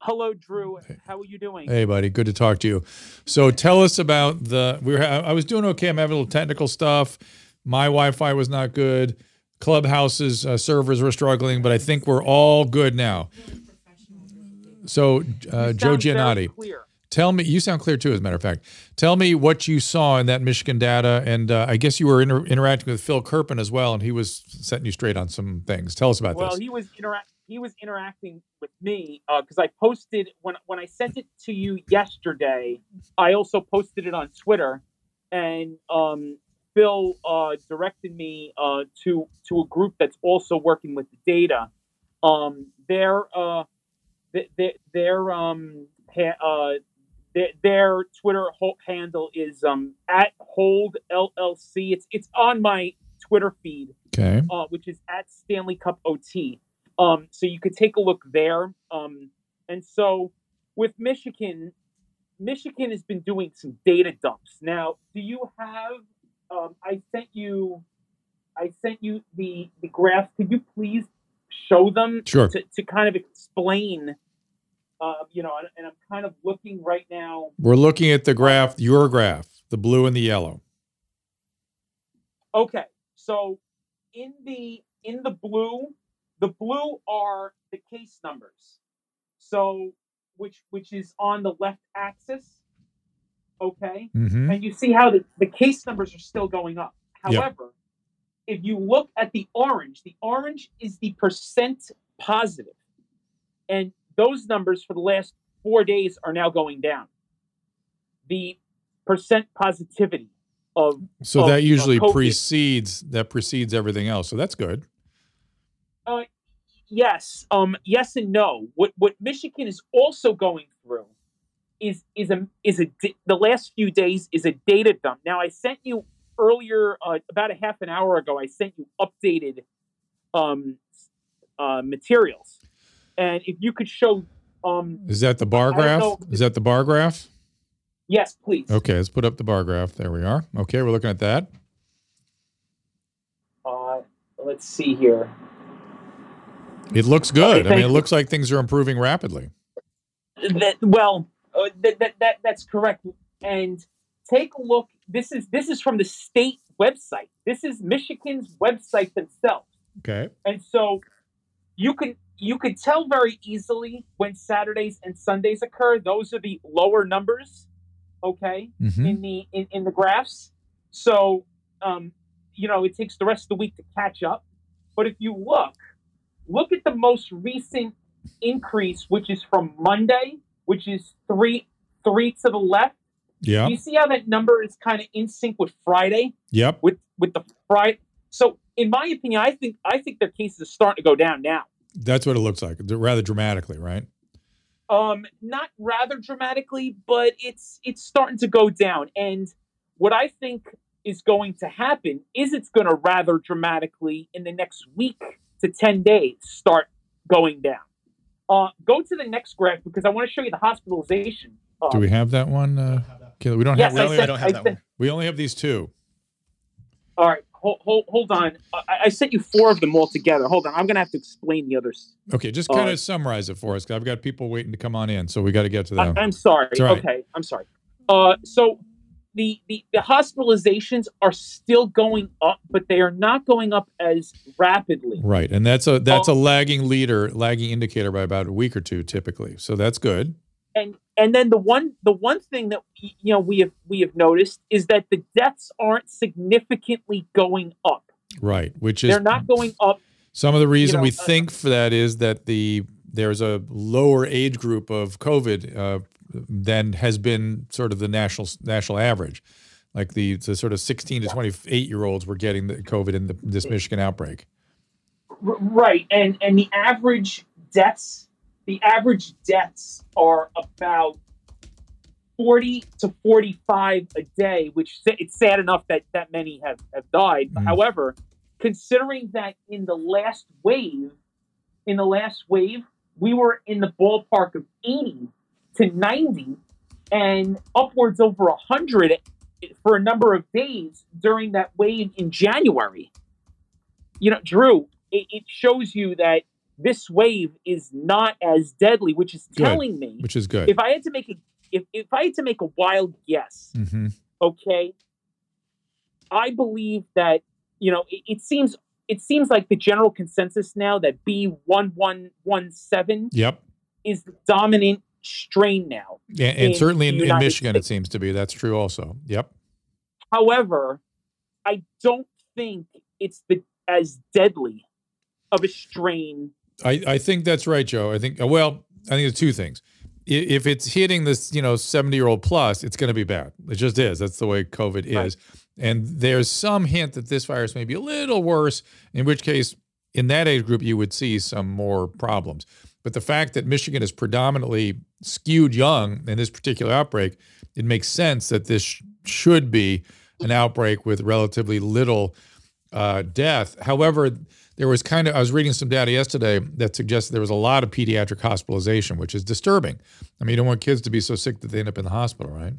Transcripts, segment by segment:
Hello, Drew. How are you doing? Hey, buddy. Good to talk to you. So, tell us about the. We were. I was doing okay. I'm having a little technical stuff. My Wi-Fi was not good. Clubhouse's uh, servers were struggling, but I think we're all good now. So, uh, Joe Giannotti, tell me. You sound clear too, as a matter of fact. Tell me what you saw in that Michigan data, and uh, I guess you were inter- interacting with Phil Kerpen as well, and he was setting you straight on some things. Tell us about Well, this. Well, he was interact. He was interacting with me because I posted when when I sent it to you yesterday. I also posted it on Twitter, and um, Phil uh, directed me uh, to to a group that's also working with the data. Um, their uh, th- th- their um, ha- uh, their, their Twitter ho- handle is um, at Hold LLC. It's it's on my Twitter feed. Okay. uh, which is at Stanley Cup OT. Um, so you could take a look there. Um, and so with Michigan, Michigan has been doing some data dumps. Now, do you have? Um, I sent you. I sent you the the graphs. Could you please show them Sure. to, to kind of explain? Uh, you know, and, and I'm kind of looking right now. We're looking at the graph, your graph, the blue and the yellow. Okay, so in the in the blue, the blue are the case numbers. So which which is on the left axis. Okay, Mm-hmm. and you see how the, the case numbers are still going up. Yep. However, if you look at the orange, the orange is the percent positive, and those numbers for the last four days are now going down. The percent positivity of So of, that usually precedes that precedes everything else. So that's good. Yes um yes and no what what michigan is also going through is is a is a the last few days is a data dump now i sent you earlier uh, about a half an hour ago i sent you updated um uh materials and if you could show um Is that the bar graph? know. Is that the bar graph? yes please Okay, let's put up the bar graph. There we are. Okay, we're looking at that. uh let's see here It looks good. I mean, it looks like things are improving rapidly. that well uh, that, that that that's correct. And take a look this is this is from the state website. This is michigan's website themselves. Okay. and so you can you could tell very easily when saturdays and sundays occur. Those are the lower numbers okay hmm in the in, in the graphs. So um you know it takes the rest of the week to catch up. But if you look look at the most recent increase which is from monday which is three three to the left Yeah. you see how that number is kind of in sync with friday Yep. with with the friday so in my opinion i think i think their cases are starting to go down now That's what it looks like. Rather dramatically, right? um not rather dramatically but it's it's starting to go down and what i think is going to happen is it's going to rather dramatically in the next week to 10 days start going down uh go to the next graph because i want to show you the hospitalization uh, Do we have that one? Uh, we don't yes have. We I only, sent, don't have that sent- one. we only have these two. all right hold, hold, hold on I, I sent you four of them all together hold on i'm going to have to explain the others Okay, just kind of Uh, summarize it for us. 'cause I've got people waiting to come on in, so we got to get to that. I'm sorry. It's all right. Okay, I'm sorry. Uh, so the, the the hospitalizations are still going up, but they are not going up as rapidly. Right, and that's a that's a Oh. lagging leader, lagging indicator by about a week or two, typically. So that's good. And and then the one the one thing that you know we have we have noticed is that the deaths aren't significantly going up. Right, which is They're not going up. Some of the reason know, we uh, think for that is that the there's a lower age group of COVID uh, than has been sort of the national national average. Like the, the sort of 16 to 28 year olds were getting the COVID in the, this Michigan outbreak. Right, and and the average deaths, the average deaths are about 40 to 45 a day, which it's sad enough that that many have, have died. Mm. However, considering that in the last wave, in the last wave, we were in the ballpark of 80 to 90 and upwards over 100 for a number of days during that wave in January. You know, Drew, it, it shows you that this wave is not as deadly, which is telling good. me, which is good. If I had to make a if, if I had to make a wild guess, mm-hmm. okay, I believe that you know it, it, seems it seems like the general consensus now that B one one one seven yep is the dominant strain now. Yeah, and certainly in, in Michigan States. it seems to be. That's true also. Yep. However, I don't think it's the as deadly of a strain. I, I think that's right, Joe. I think uh, well, I think it's two things if it's hitting this, you know, 70 year old plus, it's going to be bad. It just is. That's the way COVID right. is. And there's some hint that this virus may be a little worse, in which case, in that age group, you would see some more problems. But the fact that Michigan is predominantly skewed young in this particular outbreak, it makes sense that this sh- should be an outbreak with relatively little uh, death. However, there was kind of I was reading some data yesterday that suggested there was a lot of pediatric hospitalization, which is disturbing. I mean, you don't want kids to be so sick that they end up in the hospital, right?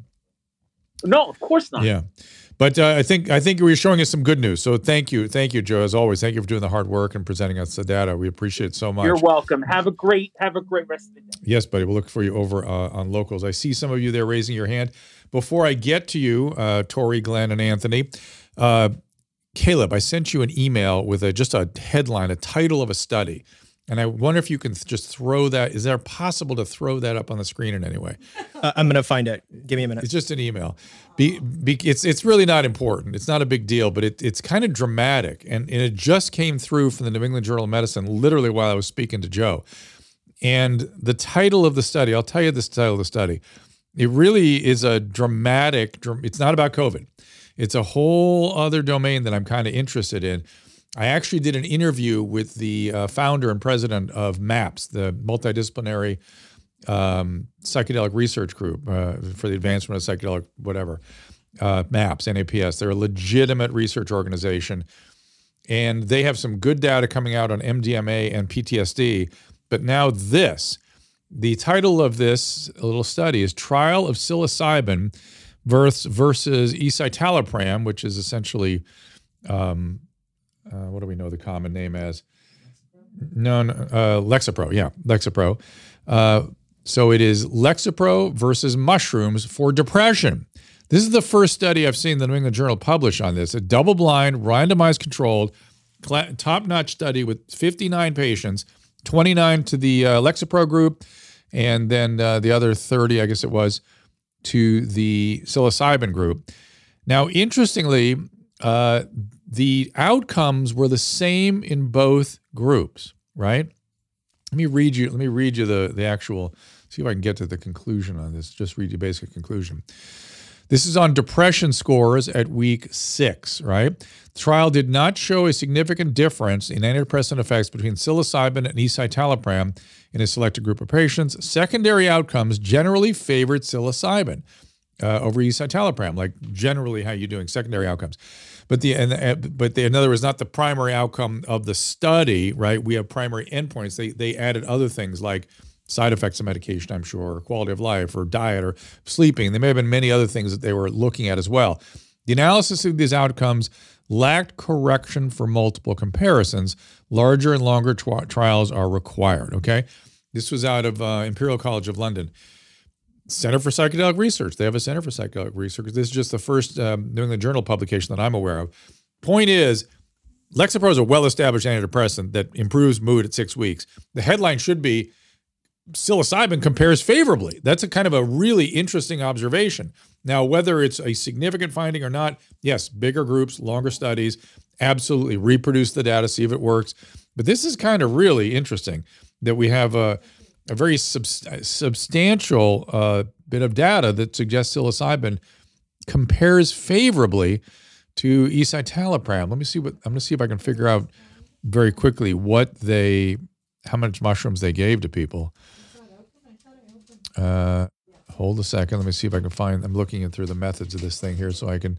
No, of course not. Yeah, but uh, I think I think you're showing us some good news. So thank you, thank you, Joe. As always, thank you for doing the hard work and presenting us the data. We appreciate it so much. You're welcome. Have a great have a great rest of the day. Yes, buddy. We'll look for you over uh, on locals. I see some of you there raising your hand. Before I get to you, uh, Tori, Glenn, and Anthony. Uh, Caleb, I sent you an email with a, just a headline, a title of a study. And I wonder if you can just throw that. Is there possible to throw that up on the screen in any way? Uh, I'm going to find it. Give me a minute. It's just an email. Be, be, it's it's really not important. It's not a big deal, but it, it's kind of dramatic. And, and it just came through from the New England Journal of Medicine literally while I was speaking to Joe. And the title of the study, I'll tell you the title of the study. It really is a dramatic, it's not about COVID. It's a whole other domain that I'm kind of interested in. I actually did an interview with the uh, founder and president of MAPS, the multidisciplinary um, psychedelic research group uh, for the advancement of psychedelic whatever. Uh, MAPS, NAPS. They're a legitimate research organization. And they have some good data coming out on MDMA and PTSD. But now, this the title of this little study is Trial of Psilocybin versus, escitalopram, which is essentially, um, uh, what do we know the common name as? No, no uh, Lexapro. Yeah, Lexapro. Uh, so it is Lexapro versus mushrooms for depression. This is the first study I've seen the New England Journal publish on this. A double blind, randomized controlled, top notch study with 59 patients, 29 to the uh, Lexapro group, and then uh, the other 30, I guess it was, to the psilocybin group. Now, interestingly, uh, the outcomes were the same in both groups, right? Let me read you. Let me read you the the actual. See if I can get to the conclusion on this. Just read you basic conclusion. This is on depression scores at week six, right? The trial did not show a significant difference in antidepressant effects between psilocybin and escitalopram in a selected group of patients. Secondary outcomes generally favored psilocybin uh, over escitalopram, like generally how you're doing secondary outcomes. But the and, uh, but the, in other words, not the primary outcome of the study, right? We have primary endpoints. They they added other things like side effects of medication, I'm sure, or quality of life, or diet, or sleeping. There may have been many other things that they were looking at as well. The analysis of these outcomes lacked correction for multiple comparisons. Larger and longer trials are required. Okay. This was out of uh, Imperial College of London. Center for Psychedelic Research. They have a Center for Psychedelic Research. This is just the first um, New England Journal publication that I'm aware of. Point is, Lexapro is a well established antidepressant that improves mood at six weeks. The headline should be psilocybin compares favorably. That's a kind of a really interesting observation. Now, whether it's a significant finding or not, yes, bigger groups, longer studies, absolutely reproduce the data, see if it works. But this is kind of really interesting that we have a, a very sub- substantial uh, bit of data that suggests psilocybin compares favorably to escitalopram. Let me see what I'm going to see if I can figure out very quickly what they, how much mushrooms they gave to people. Uh, hold a second. Let me see if I can find. I'm looking through the methods of this thing here, so I can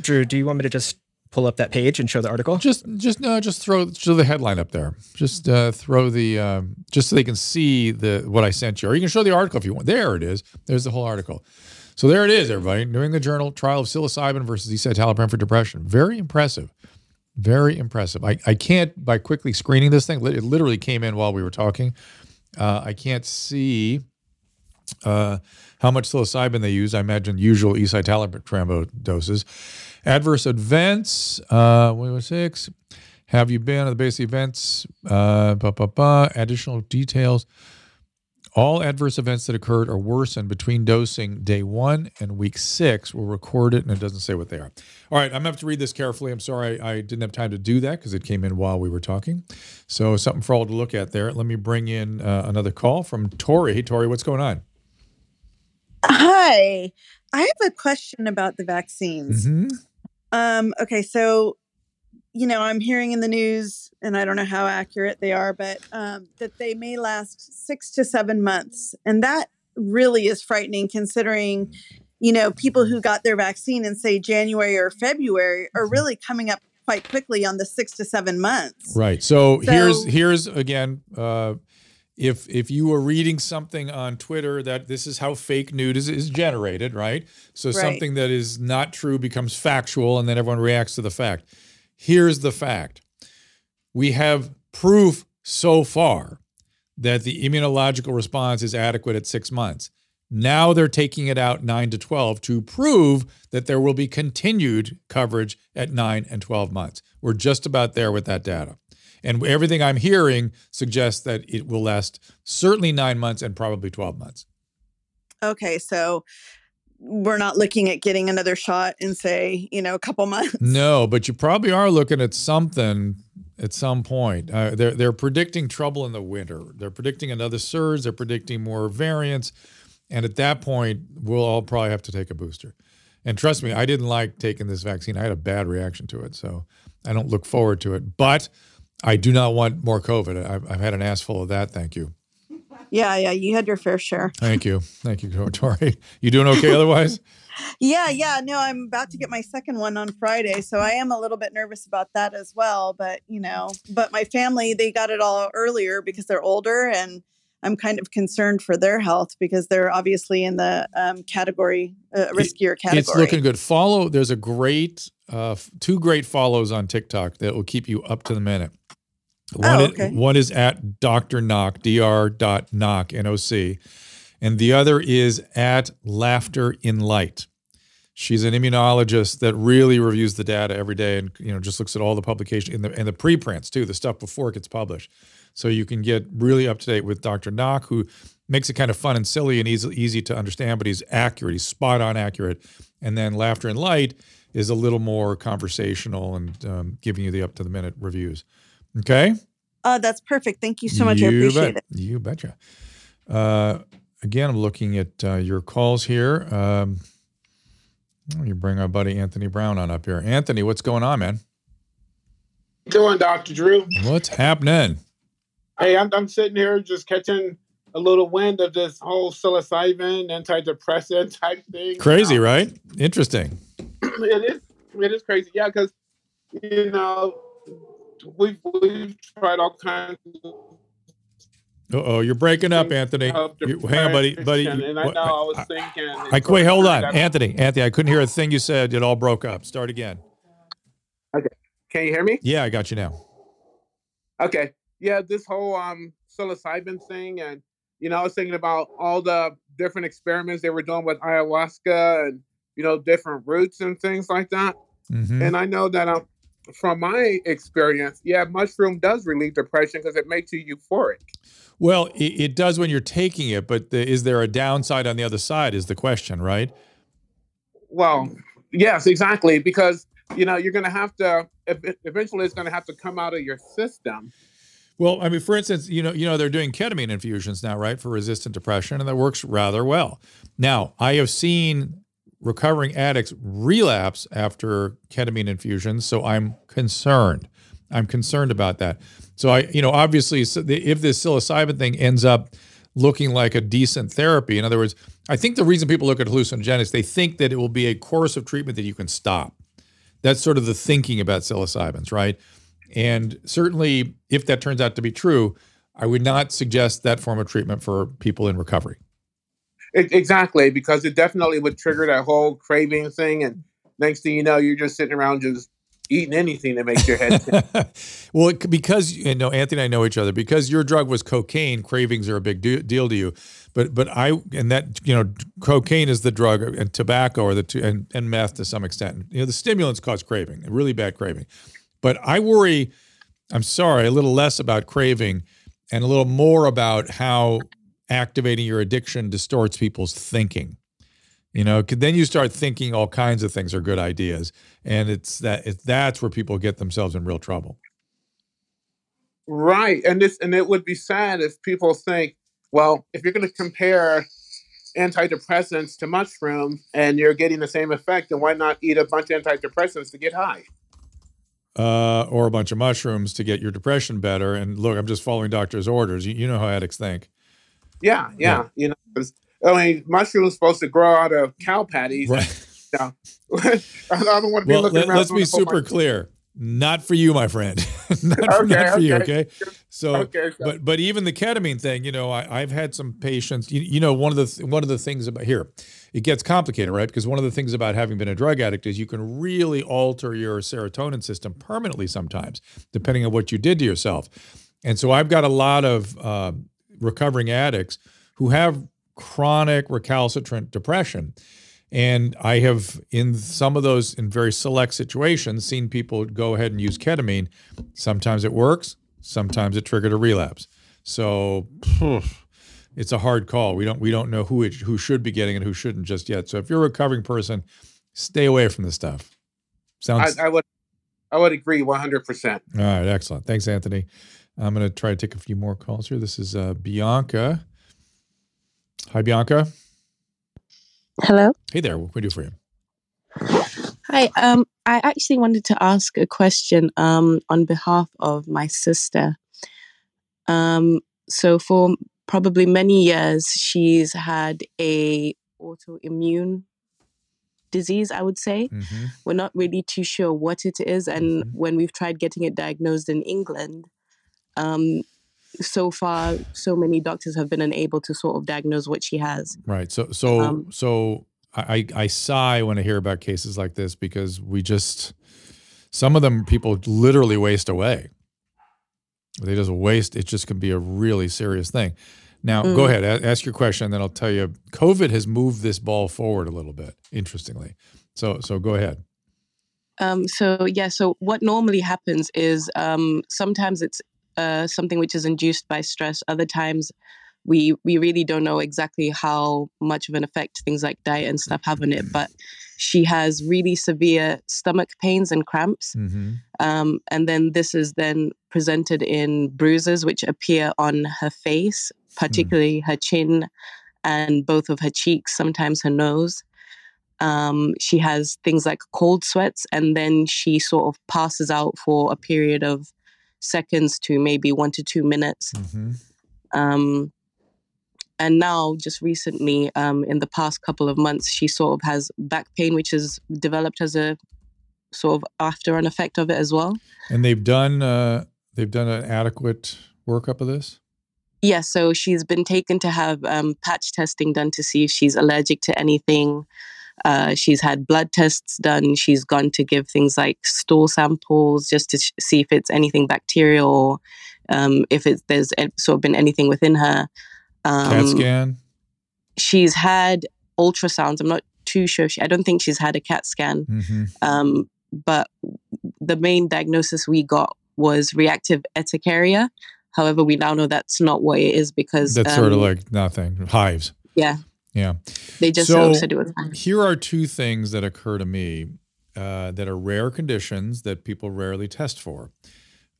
Drew, do you want me to just pull up that page and show the article? just just no, just throw throw the headline up there. Just uh, throw the um, just so they can see the what I sent you, or you can show the article if you want. There it is. There's the whole article. So there it is, everybody. New England Journal trial of psilocybin versus escitalopram for depression. Very impressive. Very impressive. I, I can't by quickly screening this thing. It literally came in while we were talking. Uh, I can't see uh, how much psilocybin they use. I imagine usual escitalopram doses. Adverse events. Uh, what was six? Have you been at the base events? Uh, bah, bah, bah, additional details. All adverse events that occurred or worsened between dosing day one and week six were recorded, and it doesn't say what they are. All right, I'm gonna have to read this carefully. I'm sorry I didn't have time to do that because it came in while we were talking. So something for all to look at there. Let me bring in uh, another call from Tori. Hey, Tori, what's going on? Hi, I have a question about the vaccines. hmm Um, okay, so you know, I'm hearing in the news, and I don't know how accurate they are, but um, that they may last six to seven months, and that really is frightening, considering you know people who got their vaccine in say January or February are really coming up quite quickly on the six to seven months. Right. So, here's here's again. Uh, if if you were reading something on Twitter that this is how fake news is, is generated, right? So Right. something that is not true becomes factual, and then everyone reacts to the fact. Here's the fact: we have proof so far that the immunological response is adequate at six months. Now they're taking it out nine to 12 to prove that there will be continued coverage at nine and 12 months. We're just about there with that data. And everything I'm hearing suggests that it will last certainly nine months and probably 12 months. Okay, so we're not looking at getting another shot in say you know a couple months. No, but you probably are looking at something at some point. Uh, they're they're predicting trouble in the winter. They're predicting another surge. They're predicting more variants, and at that point, we'll all probably have to take a booster. And trust me, I didn't like taking this vaccine. I had a bad reaction to it, so I don't look forward to it. But I do not want more COVID. I've, I've had an ass full of that. Thank you. Yeah, yeah, you had your fair share. Thank you. Thank you, Tori. You doing okay otherwise? Yeah, yeah. No, I'm about to get my second one on Friday, so I am a little bit nervous about that as well. But you know, but my family they got it all earlier because they're older, and I'm kind of concerned for their health because they're obviously in the um, category uh, riskier category. It's looking good. Follow. There's a great, uh, two great follows on TikTok that will keep you up to the minute. One, Oh, is, one is at Dr. Noc, Dr. Dot Noc, N O C, and the other is at Laughter in Light. She's an immunologist that really reviews the data every day, and you know just looks at all the publication and the and the preprints too, the stuff before it gets published. So you can get really up to date with Dr. Noc, who makes it kind of fun and silly and easy easy to understand, but he's accurate. He's spot on accurate. And then Laughter and Light is a little more conversational and um, giving you the up to the minute reviews. Okay. Oh, that's perfect. Thank you so much. I You appreciate bet. it. You betcha. Uh, again, I'm looking at uh, your calls here. Um, let me bring our buddy Anthony Brown on up here. Anthony, what's going on, man? doing, Dr. Drew? What's happening? Hey, I'm, I'm sitting here just catching a little wind of this whole psilocybin antidepressant type thing. Crazy, right? Interesting. it is. It is crazy. Yeah, because you know we've we've tried all kinds of Uh oh, you're breaking up, Anthony. help You- hang on, buddy. Buddy, depression, you- and I know I was I- thinking. I wait, hold on, Anthony. Anthony, I couldn't hear a thing you said. It all broke up. Start again. Okay. Can you hear me? Yeah, I got you now. Okay. Yeah, this whole um psilocybin thing, and you know, I was thinking about all the different experiments they were doing with ayahuasca and you know different roots and things like that. Mhm. And I know that um, from my experience, yeah, mushroom does relieve depression because it makes you euphoric. Well, it, it does when you're taking it, but the, is there a downside on the other side? Is the question, right? Well, yes, exactly, because you know you're going to have to eventually it's going to have to come out of your system. Well, I mean, for instance, you know, you know, they're doing ketamine infusions now, right, for resistant depression, and that works rather well. Now, I have seen recovering addicts relapse after ketamine infusions, so I'm concerned. I'm concerned about that. So I, you know, obviously, if this psilocybin thing ends up looking like a decent therapy, in other words, I think the reason people look at hallucinogenics, they think that it will be a course of treatment that you can stop. That's sort of the thinking about psilocybins, right? And certainly, if that turns out to be true, I would not suggest that form of treatment for people in recovery. Exactly, because it definitely would trigger that whole craving thing, and next thing you know, you're just sitting around just eating anything that makes your head. well, because you know, Anthony and I know each other. Because your drug was cocaine, cravings are a big do- deal to you. But but I and that you know, cocaine is the drug, uh, and tobacco are the and, and meth to some extent. You know, the stimulants cause craving, really bad craving. But I worry. I'm sorry, a little less about craving, and a little more about how activating your addiction distorts people's thinking. You know, then you start thinking all kinds of things are good ideas, and it's that it's, that's where people get themselves in real trouble. Right, and this and it would be sad if people think, well, if you're going to compare antidepressants to mushroom and you're getting the same effect, then why not eat a bunch of antidepressants to get high? Uh, or a bunch of mushrooms to get your depression better. And look, I'm just following doctor's orders. You, you know how addicts think. Yeah, yeah. yeah. You know, I mean, mushrooms supposed to grow out of cow patties. Right. I don't want to be well, looking let, around. Let's be super clear. Not for you, my friend. not, okay, not for okay. you. Okay. So, okay, but but even the ketamine thing, you know, I, have had some patients. You, you, know, one of the th- one of the things about here, it gets complicated, right? Because one of the things about having been a drug addict is you can really alter your serotonin system permanently sometimes, depending on what you did to yourself. And so I've got a lot of uh, recovering addicts who have chronic recalcitrant depression. And I have, in some of those, in very select situations, seen people go ahead and use ketamine. Sometimes it works, sometimes it triggered a relapse. So it's a hard call. We don't we don't know who it, who should be getting and who shouldn't just yet. So if you're a recovering person, stay away from this stuff. Sounds. I, I would I would agree 100. percent All right, excellent. Thanks, Anthony. I'm going to try to take a few more calls here. This is uh, Bianca. Hi, Bianca. Hello. Hey there. What can we do for you? Hi. Um, I actually wanted to ask a question um, on behalf of my sister. Um, so for probably many years, she's had a autoimmune disease. I would say mm-hmm. we're not really too sure what it is, and mm-hmm. when we've tried getting it diagnosed in England, um, so far so many doctors have been unable to sort of diagnose what she has. Right. So so um, so i i sigh when i hear about cases like this because we just some of them people literally waste away. They just waste it just can be a really serious thing. Now mm. go ahead ask your question and then i'll tell you covid has moved this ball forward a little bit interestingly. So so go ahead. Um, so yeah, so what normally happens is um, sometimes it's uh, something which is induced by stress. Other times, we we really don't know exactly how much of an effect things like diet and stuff have on it. But she has really severe stomach pains and cramps, mm-hmm. um, and then this is then presented in bruises which appear on her face, particularly mm. her chin and both of her cheeks, sometimes her nose. Um, she has things like cold sweats, and then she sort of passes out for a period of seconds to maybe one to two minutes. Mm-hmm. Um, and now, just recently, um, in the past couple of months, she sort of has back pain, which has developed as a sort of after an effect of it as well. And they've done uh, they've done an adequate workup of this. Yeah, so she's been taken to have um, patch testing done to see if she's allergic to anything. Uh, she's had blood tests done. She's gone to give things like stool samples just to sh- see if it's anything bacterial or um, if it's, there's sort of been anything within her. Um, CAT scan. She's had ultrasounds. I'm not too sure. She, I don't think she's had a CAT scan. Mm-hmm. Um, but the main diagnosis we got was reactive urticaria. However, we now know that's not what it is because that's sort of um, like nothing hives. Yeah, yeah. They just so said it. Here are two things that occur to me uh, that are rare conditions that people rarely test for.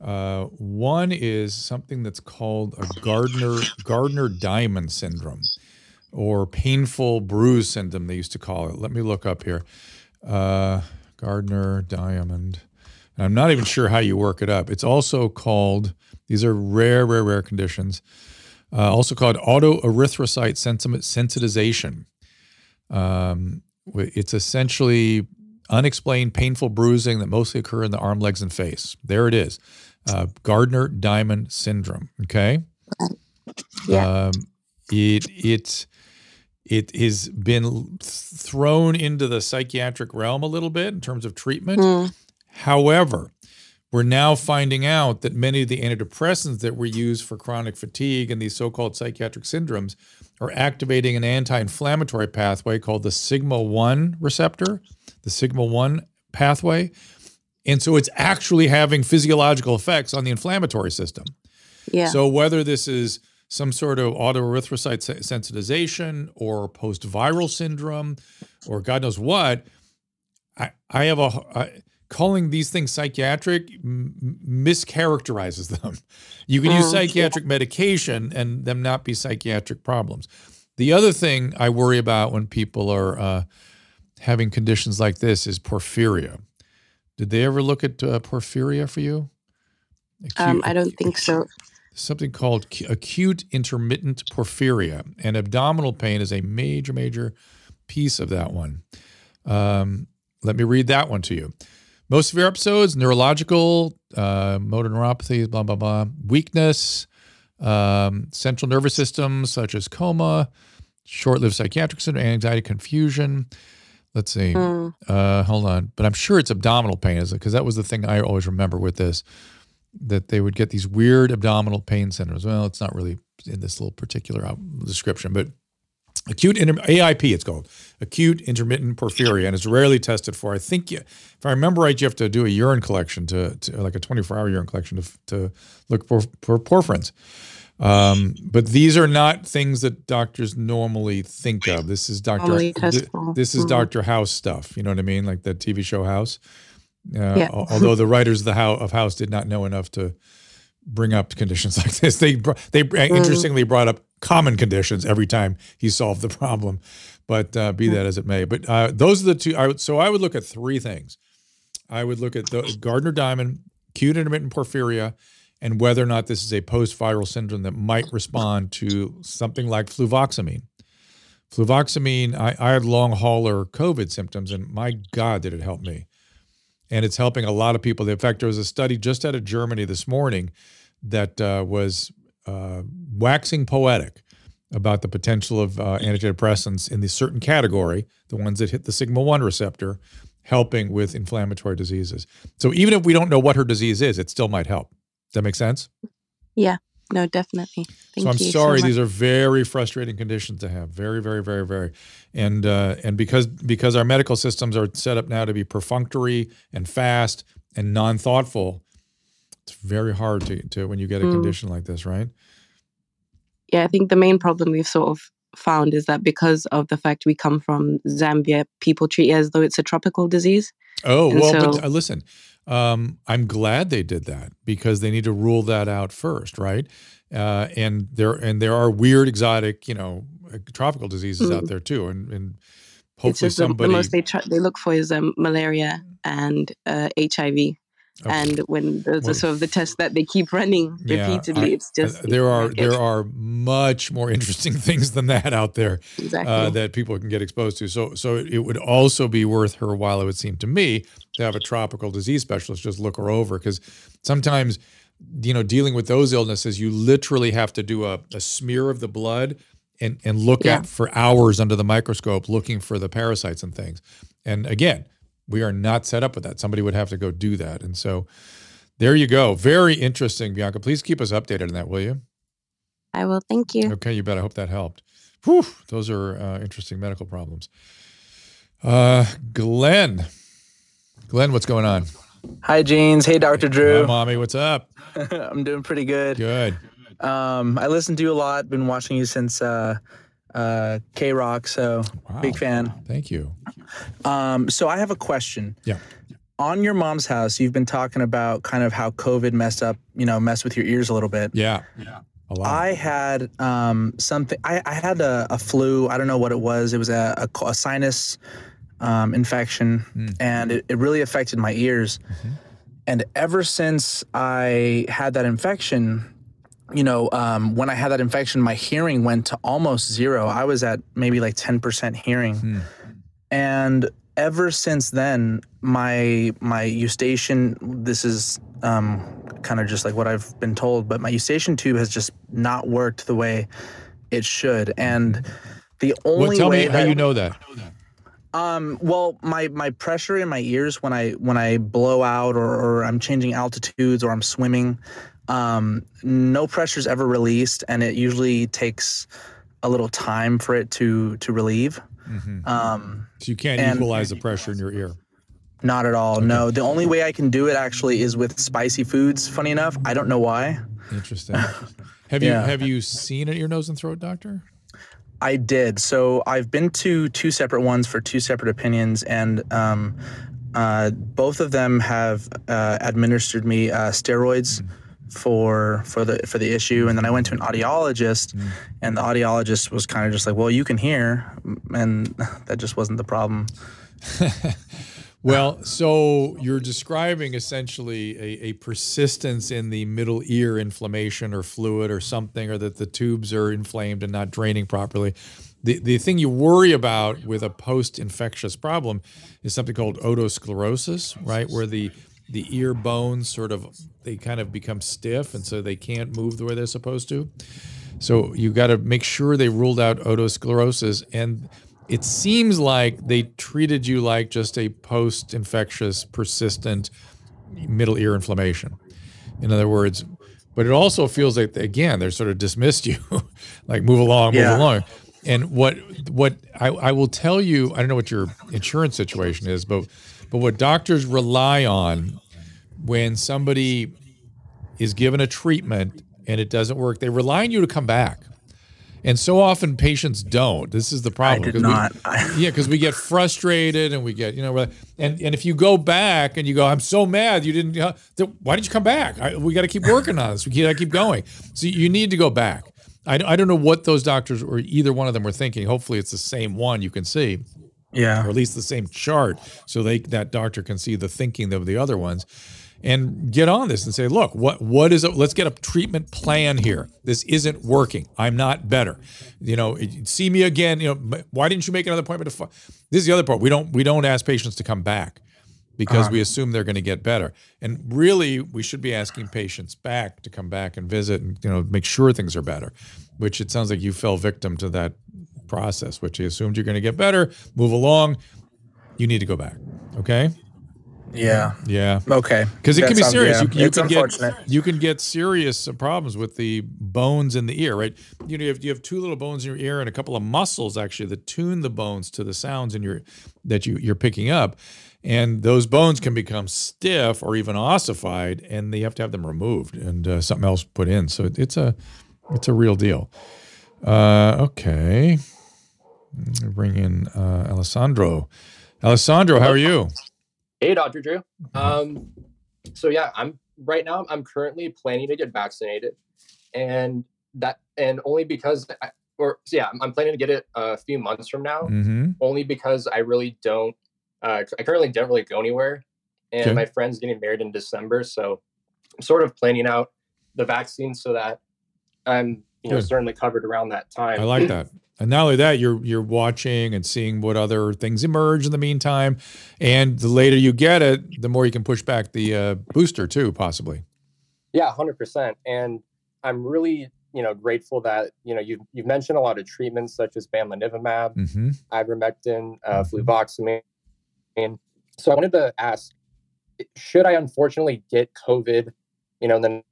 Uh, one is something that's called a Gardner Gardner Diamond syndrome, or painful bruise syndrome. They used to call it. Let me look up here. Uh, Gardner Diamond. And I'm not even sure how you work it up. It's also called. These are rare, rare, rare conditions. Uh, also called autoerythrocyte sensitization. Um, it's essentially unexplained painful bruising that mostly occur in the arm, legs, and face. There it is. Uh, Gardner Diamond syndrome. Okay. Yeah. Um, it it it has been thrown into the psychiatric realm a little bit in terms of treatment. Mm. However, we're now finding out that many of the antidepressants that we use for chronic fatigue and these so-called psychiatric syndromes are activating an anti-inflammatory pathway called the sigma 1 receptor, the sigma 1 pathway. And so it's actually having physiological effects on the inflammatory system. Yeah. So whether this is some sort of autoerythrocyte sensitization or post-viral syndrome or God knows what, I, I have a I, calling these things psychiatric m- mischaracterizes them. You can use Mm, psychiatric medication and them not be psychiatric problems. The other thing I worry about when people are uh, having conditions like this is porphyria. Did they ever look at uh, porphyria for you? um, I don't think so. something called acute intermittent porphyria, and abdominal pain is a major, major piece of that one. Um, let me read that one to you. Most of your episodes neurological, uh, motor neuropathy, blah, blah, blah, weakness, um, central nervous system, such as coma, short lived psychiatric syndrome, anxiety, confusion. Let's see. Mm. Uh, hold on, but I'm sure it's abdominal pain, is it? Because that was the thing I always remember with this, that they would get these weird abdominal pain syndromes. Well, it's not really in this little particular description, but acute inter- AIP, it's called acute intermittent porphyria, and it's rarely tested for. I think, you, if I remember right, you have to do a urine collection to, to like a 24 hour urine collection to, to look for, for porphyrins. Um, but these are not things that doctors normally think of. This is Doctor. Th- This is Mhm. Doctor House stuff. You know what I mean? Like the TV show House. Uh, Yeah. Although the writers of the House of House did not know enough to bring up conditions like this, they they interestingly brought up common conditions every time he solved the problem. But uh, be that as it may, but uh, those are the two. I would, so I would look at three things. I would look at the Gardner Diamond, acute intermittent porphyria, and whether or not this is a post-viral syndrome that might respond to something like fluvoxamine. Fluvoxamine, I, I had long hauler COVID symptoms, and my God, did it help me. And it's helping a lot of people. In fact, there was a study just out of Germany this morning that uh, was uh, waxing poetic about the potential of uh, antidepressants in the certain category, the ones that hit the sigma 1 receptor, helping with inflammatory diseases. So even if we don't know what her disease is, it still might help. Does that make sense? Yeah. No, definitely. Thank so I'm you sorry; so these are very frustrating conditions to have. Very, very, very, very. And uh, and because because our medical systems are set up now to be perfunctory and fast and non-thoughtful, it's very hard to, to when you get a Mm. condition like this, right? yeah, I think the main problem we've sort of found is that because of the fact we come from Zambia, people treat it as though it's a tropical disease. Oh And well, but uh, listen, um, I'm glad they did that because they need to rule that out first, right? Uh, and there and there are weird, exotic, you know, uh, tropical diseases out Mm. there too, and and it's hopefully just the, the most they try, they look for is um, malaria and uh, HIV. Okay. And when those Well, the sort of the tests that they keep running Yeah, repeatedly, I- it's just Uh, there are it- there are much more interesting things than that out there exactly. uh, that people can get exposed to. So so it would also be worth her while it would seem to me to have a tropical disease specialist just look her over because sometimes you know dealing with those illnesses you literally have to do a, a smear of the blood and and look Yeah. at for hours under the microscope looking for the parasites and things. And again, we are not set up with that. Somebody would have to go do that. And so there you go. Very interesting, Bianca. Please keep us updated on that, will you? I will. Thank you. Okay, you bet. I hope that helped. Whew, those are uh, interesting medical problems. Uh, Glenn, Glenn, what's going on? Hi, Jeans. Hey, Dr. Drew. Hi, Drew. mommy. What's up? I'm doing pretty good. Good. Um, I listen to you a lot. Been watching you since uh, uh, K Rock, so Wow. big fan. Thank you. Um, so I have a question. Yeah. on your mom's house, you've been talking about kind of how COVID messed up, you know, messed with your ears a little bit. Yeah. Yeah. A lot. I had um, something. I, I had a, a, flu. I don't know what it was. It was a, a, a sinus um, infection, mm. and it, it, really affected my ears. Mm-hmm. And ever since I had that infection, you know, um, when I had that infection, my hearing went to almost zero. I was at maybe like 10% hearing. Mm. And ever since then, my my eustachian, this is um, kind of just like what I've been told, but my eustachian tube has just not worked the way it should. And the only well, tell way me how you know that. Um, well, my my pressure in my ears when I when I blow out or, or I'm changing altitudes or I'm swimming, um, no pressure is ever released, and it usually takes a little time for it to to relieve. Mm-hmm. Um, so you can't and, equalize the pressure in your ear. Not at all. Okay. No, the only way I can do it actually is with spicy foods. Funny enough, I don't know why. Interesting. have you have you seen an ear, nose, and throat doctor? I did. So I've been to two separate ones for two separate opinions, and um, uh, both of them have uh, administered me uh, steroids. Mm. For for the for the issue, and then I went to an audiologist, mm. and the audiologist was kind of just like, "Well, you can hear," and that just wasn't the problem. Well, so you're describing essentially a, a, persistence in the middle ear inflammation or fluid or something, or that the tubes are inflamed and not draining properly. The, the thing you worry about with a post infectious problem is something called otosclerosis, right? Where the the ear bones sort of they kind of become stiff and so they can't move the way they're supposed to. So you got to make sure they ruled out otosclerosis and it seems like they treated you like just a post infectious, persistent middle ear inflammation. In other words, but it also feels like again they're sort of dismissed you, like move along, yeah. move along. And what what I, I will tell you, I don't know what your insurance situation is, but but what doctors rely on when somebody is given a treatment and it doesn't work, they rely on you to come back. And so often patients don't. This is the problem. I did not. We, yeah, because we get frustrated and we get, you know, and and if you go back and you go, I'm so mad you didn't. Uh, why did you come back? I, we got to keep working on this. We got to keep going. So you need to go back. I, I don't know what those doctors or either one of them were thinking. Hopefully, it's the same one you can see. Yeah. Or at least the same chart, so they that doctor can see the thinking of the other ones and get on this and say, look, what what is it? Let's get a treatment plan here. This isn't working. I'm not better. You know, see me again. You know, why didn't you make another appointment? To this is the other part. We don't we don't ask patients to come back because uh-huh. we assume they're going to get better. And really, we should be asking patients back to come back and visit and you know make sure things are better. Which it sounds like you fell victim to that process, which you assumed you're going to get better, move along. You need to go back. Okay. Yeah. Yeah. Okay. Because it can be serious. Yeah. You, you can get you can get serious problems with the bones in the ear, right? You know, you have, you have two little bones in your ear and a couple of muscles actually that tune the bones to the sounds in your that you you're picking up, and those bones can become stiff or even ossified, and they have to have them removed and uh, something else put in. So it's a it's a real deal. Uh, okay. Bring in uh, Alessandro. Alessandro, how are you? Hey, Dr. Drew. Um, so yeah, I'm right now. I'm currently planning to get vaccinated, and that and only because, I, or so yeah, I'm planning to get it a few months from now. Mm-hmm. Only because I really don't. Uh, I currently don't really go anywhere, and okay. my friend's getting married in December, so I'm sort of planning out the vaccine so that I'm you know Good. certainly covered around that time. I like that. And not only that, you're you're watching and seeing what other things emerge in the meantime. And the later you get it, the more you can push back the uh, booster too, possibly. Yeah, hundred percent. And I'm really you know grateful that you know you've you've mentioned a lot of treatments such as bamlanivimab, mm-hmm. ivermectin, uh, mm-hmm. fluvoxamine. So I wanted to ask, should I unfortunately get COVID, you know, in the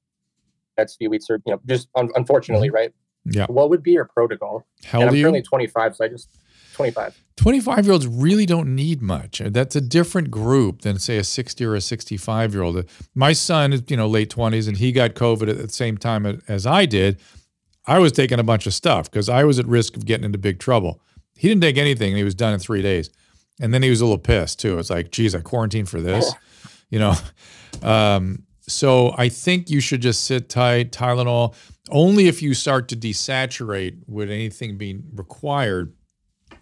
next few weeks or you know just un- unfortunately, mm-hmm. right? Yeah. What would be your protocol? How old I'm are currently 25, so I just 25. 25 year olds really don't need much. That's a different group than say a 60 or a 65 year old. My son is, you know, late 20s and he got COVID at the same time as I did. I was taking a bunch of stuff because I was at risk of getting into big trouble. He didn't take anything and he was done in three days. And then he was a little pissed too. It's like, geez, I quarantined for this, you know. Um, so I think you should just sit tight, Tylenol. Only if you start to desaturate would anything be required.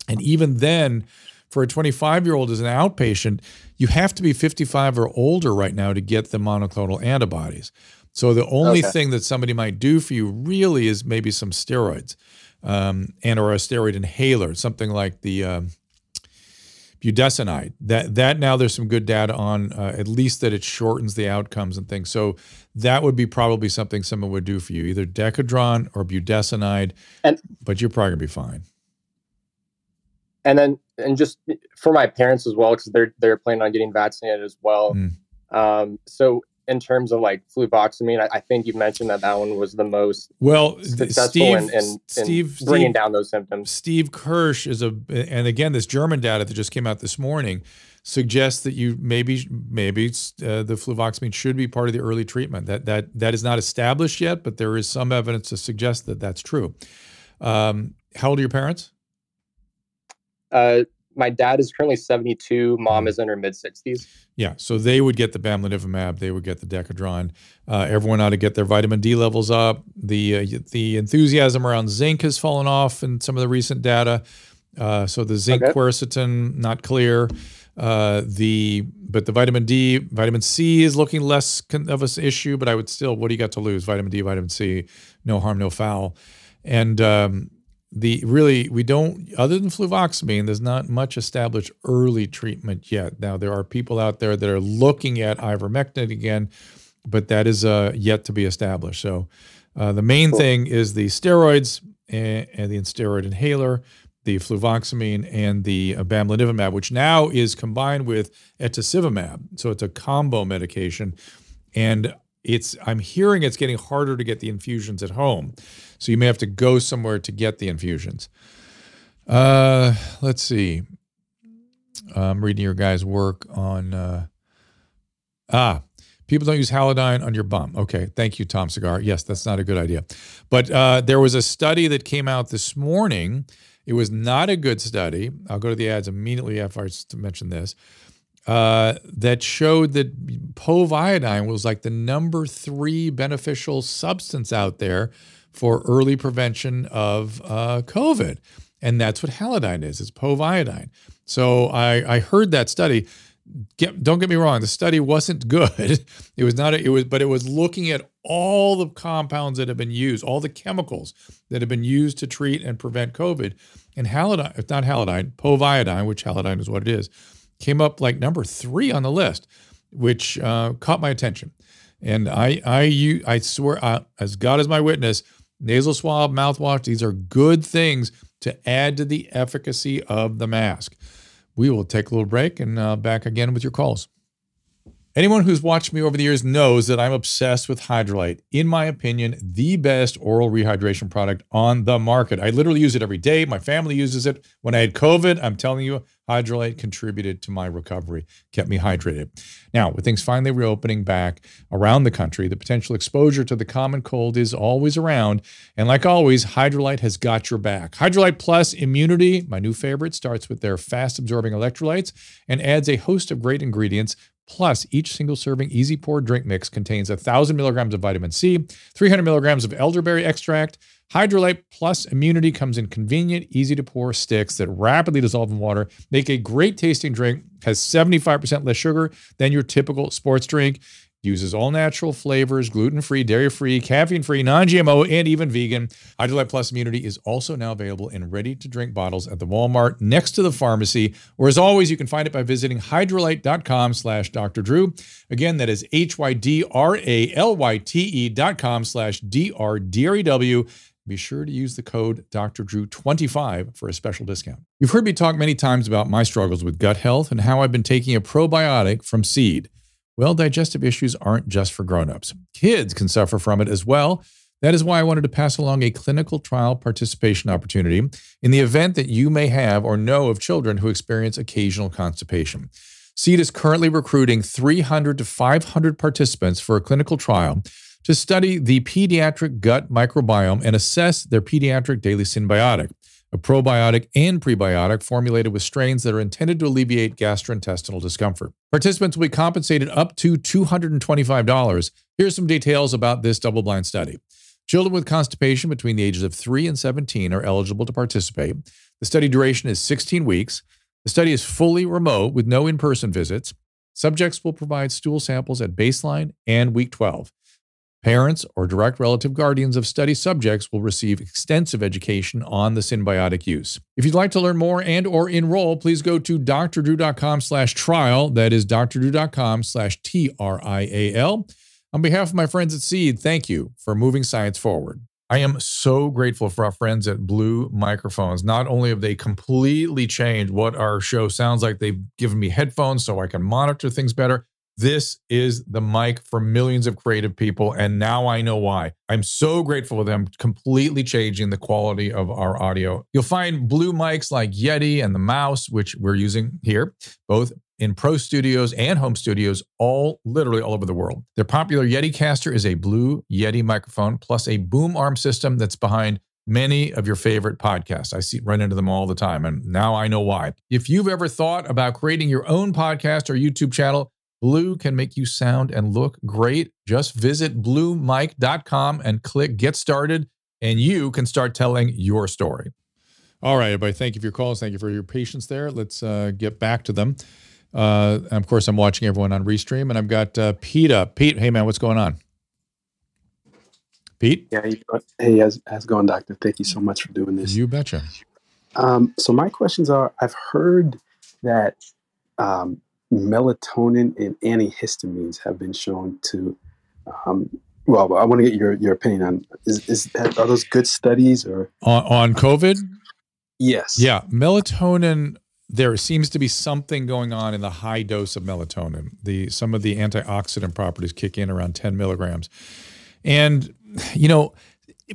And even then, for a 25 year old as an outpatient, you have to be 55 or older right now to get the monoclonal antibodies. So the only okay. thing that somebody might do for you really is maybe some steroids um, and or a steroid inhaler, something like the um, budesonide. That that now there's some good data on uh, at least that it shortens the outcomes and things. So that would be probably something someone would do for you, either Decadron or budesonide. And but you're probably gonna be fine. And then and just for my parents as well, because they're they're planning on getting vaccinated as well. Mm. Um, so in terms of like fluvoxamine, I, I, think you mentioned that that one was the most well successful Steve, in, in, Steve, in bringing Steve, down those symptoms. Steve Kirsch is a, and again, this German data that just came out this morning suggests that you maybe maybe uh, the fluvoxamine should be part of the early treatment. That that that is not established yet, but there is some evidence to suggest that that's true. Um, how old are your parents? Uh, my dad is currently 72. Mom mm-hmm. is in her mid 60s. Yeah, so they would get the bamlanivimab, they would get the Decadron. Uh, everyone ought to get their vitamin D levels up. The uh, the enthusiasm around zinc has fallen off in some of the recent data. Uh, so the zinc okay. quercetin not clear. Uh, the but the vitamin D, vitamin C is looking less of an issue. But I would still, what do you got to lose? Vitamin D, vitamin C, no harm, no foul. And um, the really we don't other than fluvoxamine there's not much established early treatment yet. Now there are people out there that are looking at ivermectin again but that is uh, yet to be established. So uh, the main cool. thing is the steroids and, and, the steroid inhaler the fluvoxamine and the uh, bamlanivimab which now is combined with etesevimab so it's a combo medication and it's I'm hearing it's getting harder to get the infusions at home. So you may have to go somewhere to get the infusions. Uh, let's see. I'm reading your guys' work on uh, ah, people don't use Halodine on your bum. Okay, thank you, Tom Cigar. Yes, that's not a good idea. But uh, there was a study that came out this morning. It was not a good study. I'll go to the ads immediately after I mention this uh, that showed that povidone was like the number three beneficial substance out there for early prevention of uh, COVID. And that's what Halodine is, it's povidone. So I, I heard that study. Get, don't get me wrong, the study wasn't good. It was not, a, it was, but it was looking at all the compounds that have been used, all the chemicals that have been used to treat and prevent COVID. And Halodine, it's not Halodine, povidone, which Halodine is what it is, came up like number three on the list, which uh, caught my attention. And I, I, I swear, uh, as God is my witness, nasal swab, mouthwash, these are good things to add to the efficacy of the mask. We will take a little break and uh, back again with your calls. Anyone who's watched me over the years knows that I'm obsessed with Hydralyte. In my opinion, the best oral rehydration product on the market. I literally use it every day. My family uses it. When I had COVID, I'm telling you, Hydralyte contributed to my recovery, kept me hydrated. Now, with things finally reopening back around the country, the potential exposure to the common cold is always around. And like always, Hydralyte has got your back. Hydralyte Plus Immunity, my new favorite, starts with their fast absorbing electrolytes and adds a host of great ingredients Plus, each single serving easy pour drink mix contains 1,000 milligrams of vitamin C, 300 milligrams of elderberry extract. Hydralyte Plus Immunity comes in convenient, easy to pour sticks that rapidly dissolve in water, make a great tasting drink, has 75% less sugar than your typical sports drink. Uses all natural flavors, gluten free, dairy free, caffeine free, non GMO, and even vegan. Hydralyte Plus Immunity is also now available in ready to drink bottles at the Walmart next to the pharmacy. Or as always, you can find it by visiting hydralyte.com slash Dr. Drew. Again, that is H Y D R A L Y T E dot com slash D R D R E W. Be sure to use the code Dr. Drew 25 for a special discount. You've heard me talk many times about my struggles with gut health and how I've been taking a probiotic from Seed. Well, digestive issues aren't just for grown-ups. Kids can suffer from it as well. That is why I wanted to pass along a clinical trial participation opportunity in the event that you may have or know of children who experience occasional constipation. SEED is currently recruiting 300 to 500 participants for a clinical trial to study the pediatric gut microbiome and assess their pediatric daily synbiotic. A probiotic and prebiotic formulated with strains that are intended to alleviate gastrointestinal discomfort. Participants will be compensated up to $225. Here's some details about this double blind study. Children with constipation between the ages of 3 and 17 are eligible to participate. The study duration is 16 weeks. The study is fully remote with no in person visits. Subjects will provide stool samples at baseline and week 12. Parents or direct relative guardians of study subjects will receive extensive education on the synbiotic use. If you'd like to learn more and or enroll, please go to drdrew.com slash trial. That is drdrew.com slash T-R-I-A-L. On behalf of my friends at Seed, thank you for moving science forward. I am so grateful for our friends at Blue Microphones. Not only have they completely changed what our show sounds like, they've given me headphones so I can monitor things better. This is the mic for millions of creative people. And now I know why. I'm so grateful for them completely changing the quality of our audio. You'll find blue mics like Yeti and the Mouse, which we're using here, both in pro studios and home studios, all literally all over the world. Their popular Yeti caster is a blue Yeti microphone plus a boom arm system that's behind many of your favorite podcasts. I see run into them all the time, and now I know why. If you've ever thought about creating your own podcast or YouTube channel, Blue can make you sound and look great. Just visit bluemic.com and click get started, and you can start telling your story. All right, everybody. Thank you for your calls. Thank you for your patience there. Let's uh, get back to them. Uh, of course, I'm watching everyone on Restream, and I've got uh, Pete up. Pete, hey man, what's going on? Pete? Yeah. Hey, how's, how's it going, Doctor? Thank you so much for doing this. You betcha. Um, so my questions are: I've heard that um, melatonin and antihistamines have been shown to um, well i want to get your, your opinion on is, is are those good studies or? On, on covid? Yes. Yeah melatonin there seems to be something going on in the high dose of melatonin. The some of the antioxidant properties kick in around 10 milligrams. And you know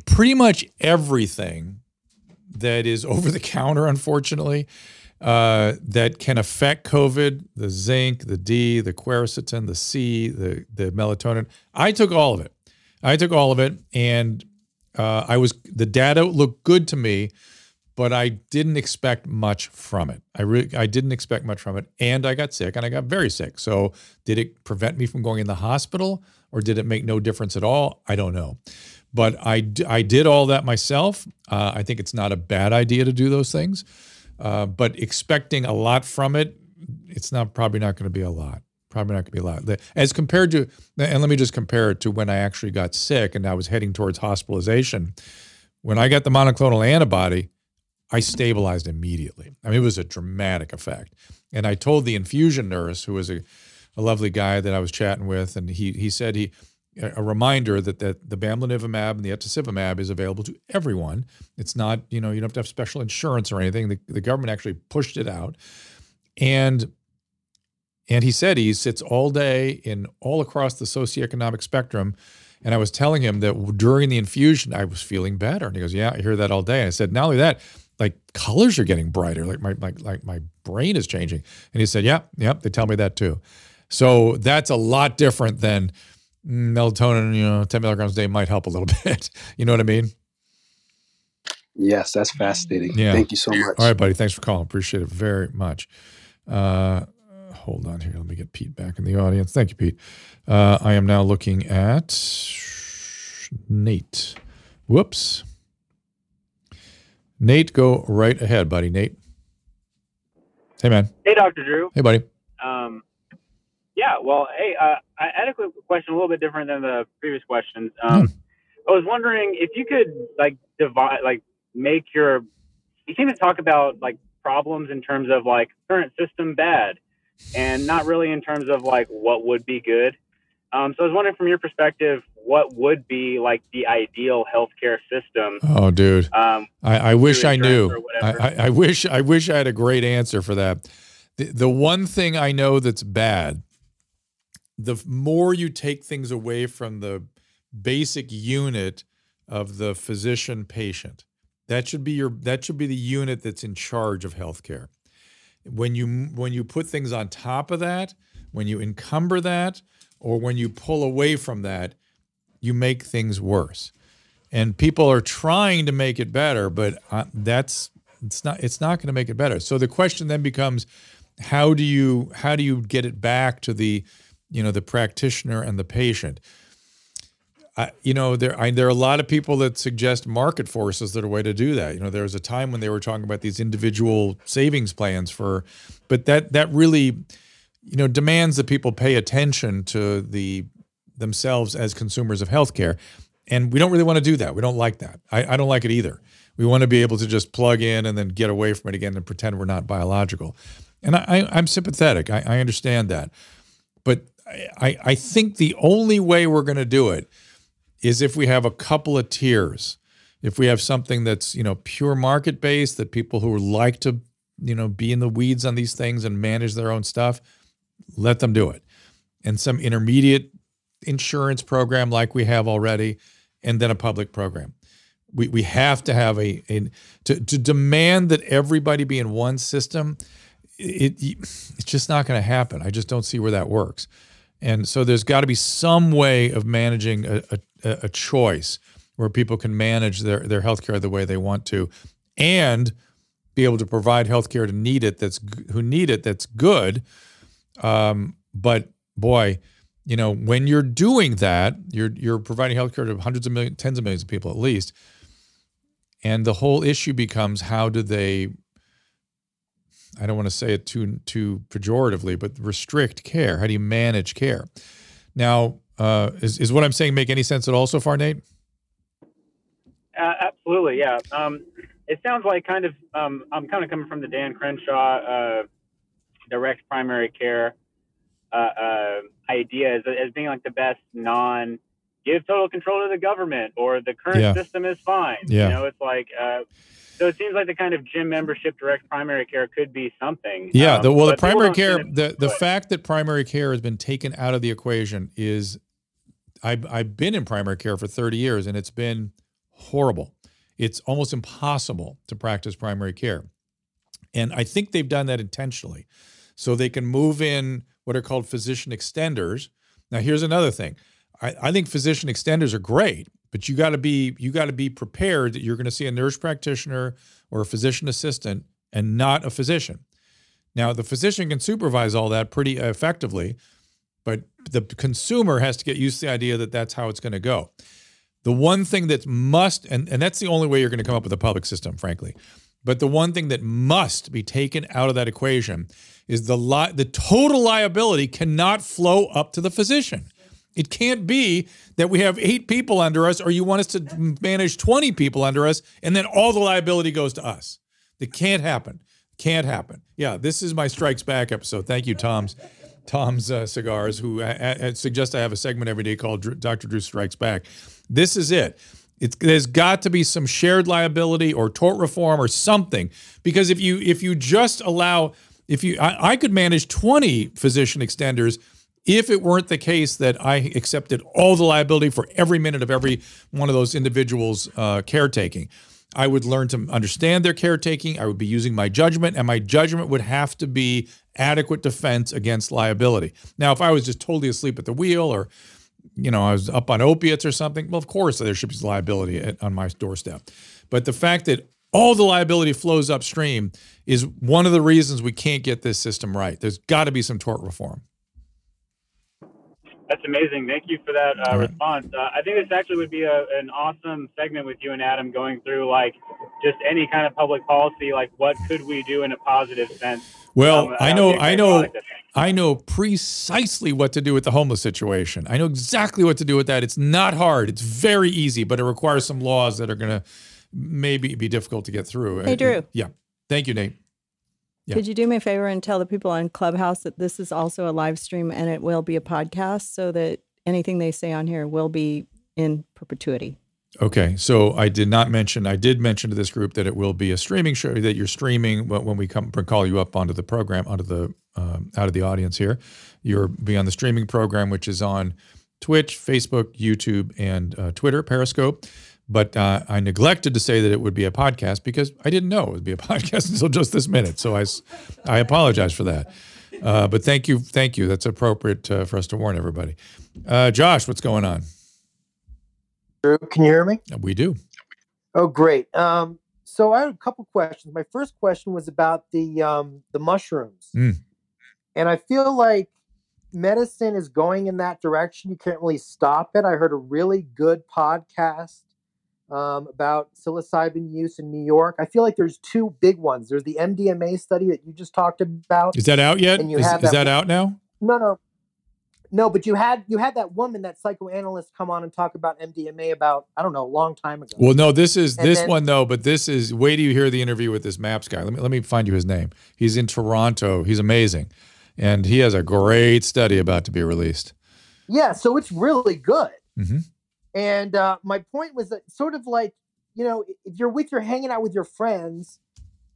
pretty much everything that is over the counter unfortunately uh, that can affect COVID, the zinc, the D, the quercetin, the C, the, the melatonin. I took all of it. I took all of it, and uh, I was the data looked good to me, but I didn't expect much from it. I I didn't expect much from it, and I got sick, and I got very sick. So did it prevent me from going in the hospital, or did it make no difference at all? I don't know. But I, I did all that myself. Uh, I think it's not a bad idea to do those things. Uh, but expecting a lot from it, it's not probably not going to be a lot. Probably not going to be a lot. As compared to, and let me just compare it to when I actually got sick and I was heading towards hospitalization. When I got the monoclonal antibody, I stabilized immediately. I mean, it was a dramatic effect. And I told the infusion nurse, who was a, a lovely guy that I was chatting with, and he he said he a reminder that, that the bamlanivimab and the etesevimab is available to everyone. It's not, you know, you don't have to have special insurance or anything. The, the government actually pushed it out. And and he said he sits all day in all across the socioeconomic spectrum. And I was telling him that during the infusion, I was feeling better. And he goes, Yeah, I hear that all day. I said, Not only that, like colors are getting brighter, like my like like my brain is changing. And he said, Yeah, yeah, they tell me that too. So that's a lot different than melatonin, you know, 10 milligrams a day might help a little bit. you know what I mean? Yes, that's fascinating. Yeah. Thank you so much. All right, buddy. Thanks for calling. Appreciate it very much. Uh, hold on here. Let me get Pete back in the audience. Thank you, Pete. Uh, I am now looking at Nate. Whoops. Nate, go right ahead, buddy. Nate. Hey, man. Hey, Dr. Drew. Hey, buddy. Um, yeah, well, hey, uh, I had a quick question, a little bit different than the previous questions. Um, I was wondering if you could like divide, like make your. You seem to talk about like problems in terms of like current system bad, and not really in terms of like what would be good. Um, so I was wondering from your perspective, what would be like the ideal healthcare system? Oh, dude, um, I, I wish I knew. I, I, I wish I wish I had a great answer for that. The, the one thing I know that's bad the more you take things away from the basic unit of the physician patient that should be your that should be the unit that's in charge of healthcare when you when you put things on top of that when you encumber that or when you pull away from that you make things worse and people are trying to make it better but uh, that's it's not it's not going to make it better. So the question then becomes, how do you how do you get it back to the, you know, the practitioner and the patient? I, you know, there I, there are a lot of people that suggest market forces that are a way to do that. You know, there was a time when they were talking about these individual savings plans for, but that that really, you know, demands that people pay attention to the themselves as consumers of healthcare, and we don't really want to do that. We don't like that. I, I don't like it either. We want to be able to just plug in and then get away from it again and pretend we're not biological. And I, I, am sympathetic. I, I understand that, but I, I think the only way we're going to do it is if we have a couple of tiers. If we have something that's, you know, pure market based, that people who like to, you know, be in the weeds on these things and manage their own stuff, let them do it. And some intermediate insurance program like we have already, and then a public program. We, we have to have a, a to, to demand that everybody be in one system. It, it it's just not going to happen. I just don't see where that works. And so there's got to be some way of managing a, a, a choice where people can manage their their healthcare the way they want to, and be able to provide healthcare to need it that's who need it that's good. Um, but boy, you know when you're doing that, you're you're providing healthcare to hundreds of millions, tens of millions of people at least, and the whole issue becomes how do they I don't want to say it too too pejoratively, but restrict care. How do you manage care? Now, uh, is is what I'm saying make any sense at all so far, Nate? Uh, absolutely, yeah. Um, it sounds like kind of um, I'm kind of coming from the Dan Crenshaw uh, direct primary care uh, uh, idea as, as being like the best non give total control to the government or the current yeah. system is fine. Yeah. You know, it's like uh, so it seems like the kind of gym membership direct primary care could be something. Yeah, the, well, the primary care, the, the fact that primary care has been taken out of the equation is, I've, I've been in primary care for 30 years and it's been horrible. It's almost impossible to practice primary care. And I think they've done that intentionally. So they can move in what are called physician extenders. Now, here's another thing. I, I think physician extenders are great but you got to be you got to be prepared that you're going to see a nurse practitioner or a physician assistant and not a physician. Now, the physician can supervise all that pretty effectively, but the consumer has to get used to the idea that that's how it's going to go. The one thing that must, and, and that's the only way you're going to come up with a public system, frankly. But the one thing that must be taken out of that equation is the li- the total liability cannot flow up to the physician. It can't be that we have eight people under us, or you want us to manage 20 people under us, and then all the liability goes to us. That can't happen. Can't happen. Yeah, this is my Strikes Back episode. Thank you, Tom's. Tom's uh, Cigars, who uh, uh, suggests I have a segment every day called Dr. Drew Strikes Back. This is it. It's, there's got to be some shared liability or tort reform or something because if you if you just allow if you I, I could manage 20 physician extenders if it weren't the case that I accepted all the liability for every minute of every one of those individuals' uh, caretaking, I would learn to understand their caretaking. I would be using my judgment, and my judgment would have to be adequate defense against liability. Now, if I was just totally asleep at the wheel or you know, I was up on opiates or something, well, of course there should be liability at, on my doorstep. But the fact that all the liability flows upstream is one of the reasons we can't get this system right. There's got to be some tort reform. That's amazing. Thank you for that uh, right. response. Uh, I think this actually would be a, an awesome segment with you and Adam going through like just any kind of public policy, like what could we do in a positive sense. Well, um, I know, I know, I know precisely what to do with the homeless situation. I know exactly what to do with that. It's not hard. It's very easy, but it requires some laws that are going to maybe be difficult to get through. Hey, Drew. Yeah. Thank you, Nate. Yeah. Could you do me a favor and tell the people on Clubhouse that this is also a live stream and it will be a podcast so that anything they say on here will be in perpetuity? Okay, so I did not mention. I did mention to this group that it will be a streaming show that you're streaming when we come call you up onto the program, onto the um, out of the audience here. You'll be on the streaming program, which is on Twitch, Facebook, YouTube, and uh, Twitter, Periscope. But uh, I neglected to say that it would be a podcast because I didn't know it would be a podcast until just this minute. So I, I apologize for that. Uh, but thank you, thank you. That's appropriate uh, for us to warn everybody. Uh, Josh, what's going on? Drew, can you hear me? We do. Oh, great. Um, so I have a couple questions. My first question was about the um, the mushrooms, Mm. and I feel like medicine is going in that direction. You can't really stop it. I heard a really good podcast um, about psilocybin use in New York. I feel like there's two big ones. There's the MDMA study that you just talked about. Is that out yet? And you Is, have is that out now? No, no, no. But you had you had that woman, that psychoanalyst, come on and talk about MDMA about I don't know a long time ago. Well, no, this is And this then- one though, but this is wait till you hear the interview with this Maps guy. Let me let me find you his name. He's in Toronto. He's amazing. And he has a great study about to be released. Yeah, so it's really good. Mhm. And uh, my point was that sort of like, you know, if you're with, you're hanging out with your friends,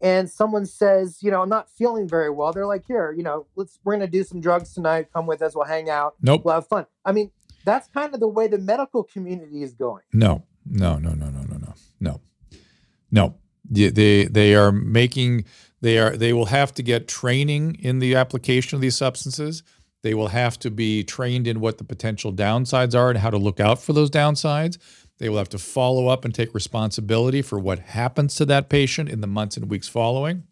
and someone says, you know, I'm not feeling very well, they're like, here, you know, let's we're gonna do some drugs tonight. Come with us. We'll hang out. Nope. We'll have fun. I mean, that's kind of the way the medical community is going. No, no, no, no, no, no, no, no, no. They they, they are making they are they will have to get training in the application of these substances. They will have to be trained in what the potential downsides are and how to look out for those downsides. They will have to follow up and take responsibility for what happens to that patient in the months and weeks following.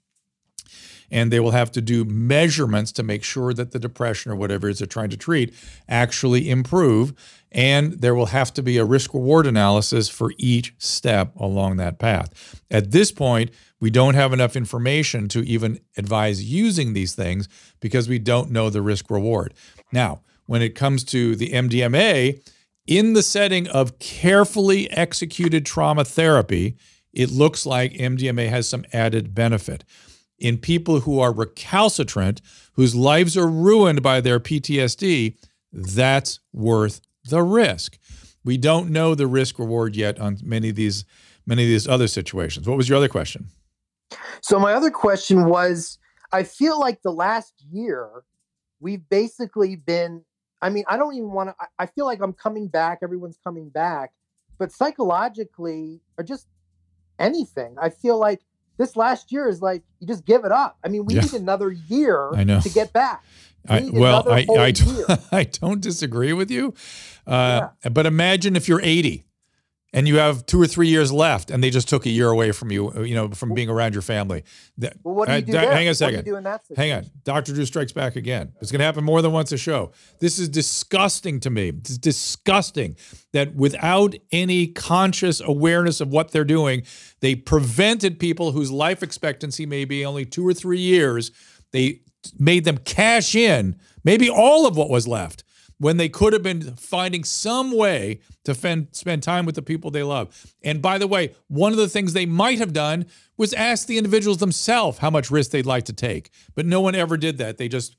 And they will have to do measurements to make sure that the depression or whatever it is they're trying to treat actually improve. And there will have to be a risk reward analysis for each step along that path. At this point, we don't have enough information to even advise using these things because we don't know the risk reward. Now, when it comes to the MDMA, in the setting of carefully executed trauma therapy, it looks like MDMA has some added benefit. In people who are recalcitrant, whose lives are ruined by their PTSD, that's worth the risk. We don't know the risk reward yet on many of these many of these other situations. What was your other question? So my other question was, I feel like the last year we've basically been. I mean, I don't even want to. I feel like I'm coming back. Everyone's coming back, but psychologically, or just anything, I feel like this last year is like you just give it up. I mean, we Yeah. need another year I know. to get back. We I, well, another I, whole I. I don't disagree with you. Uh, But imagine if you're 80 and you have two or three years left and they just took a year away from you, uh, you know, from being around your family. Well, what do you uh, do da- there? Hang on a do you second. do Hang on. Dr. Drew strikes back again. It's going to happen more than once a show. This is disgusting to me. It's disgusting that without any conscious awareness of what they're doing, they prevented people whose life expectancy may be only two or three years. They made them cash in maybe all of what was left when they could have been finding some way to fen- spend time with the people they love. And by the way, one of the things they might have done was ask the individuals themselves how much risk they'd like to take. But no one ever did that. They just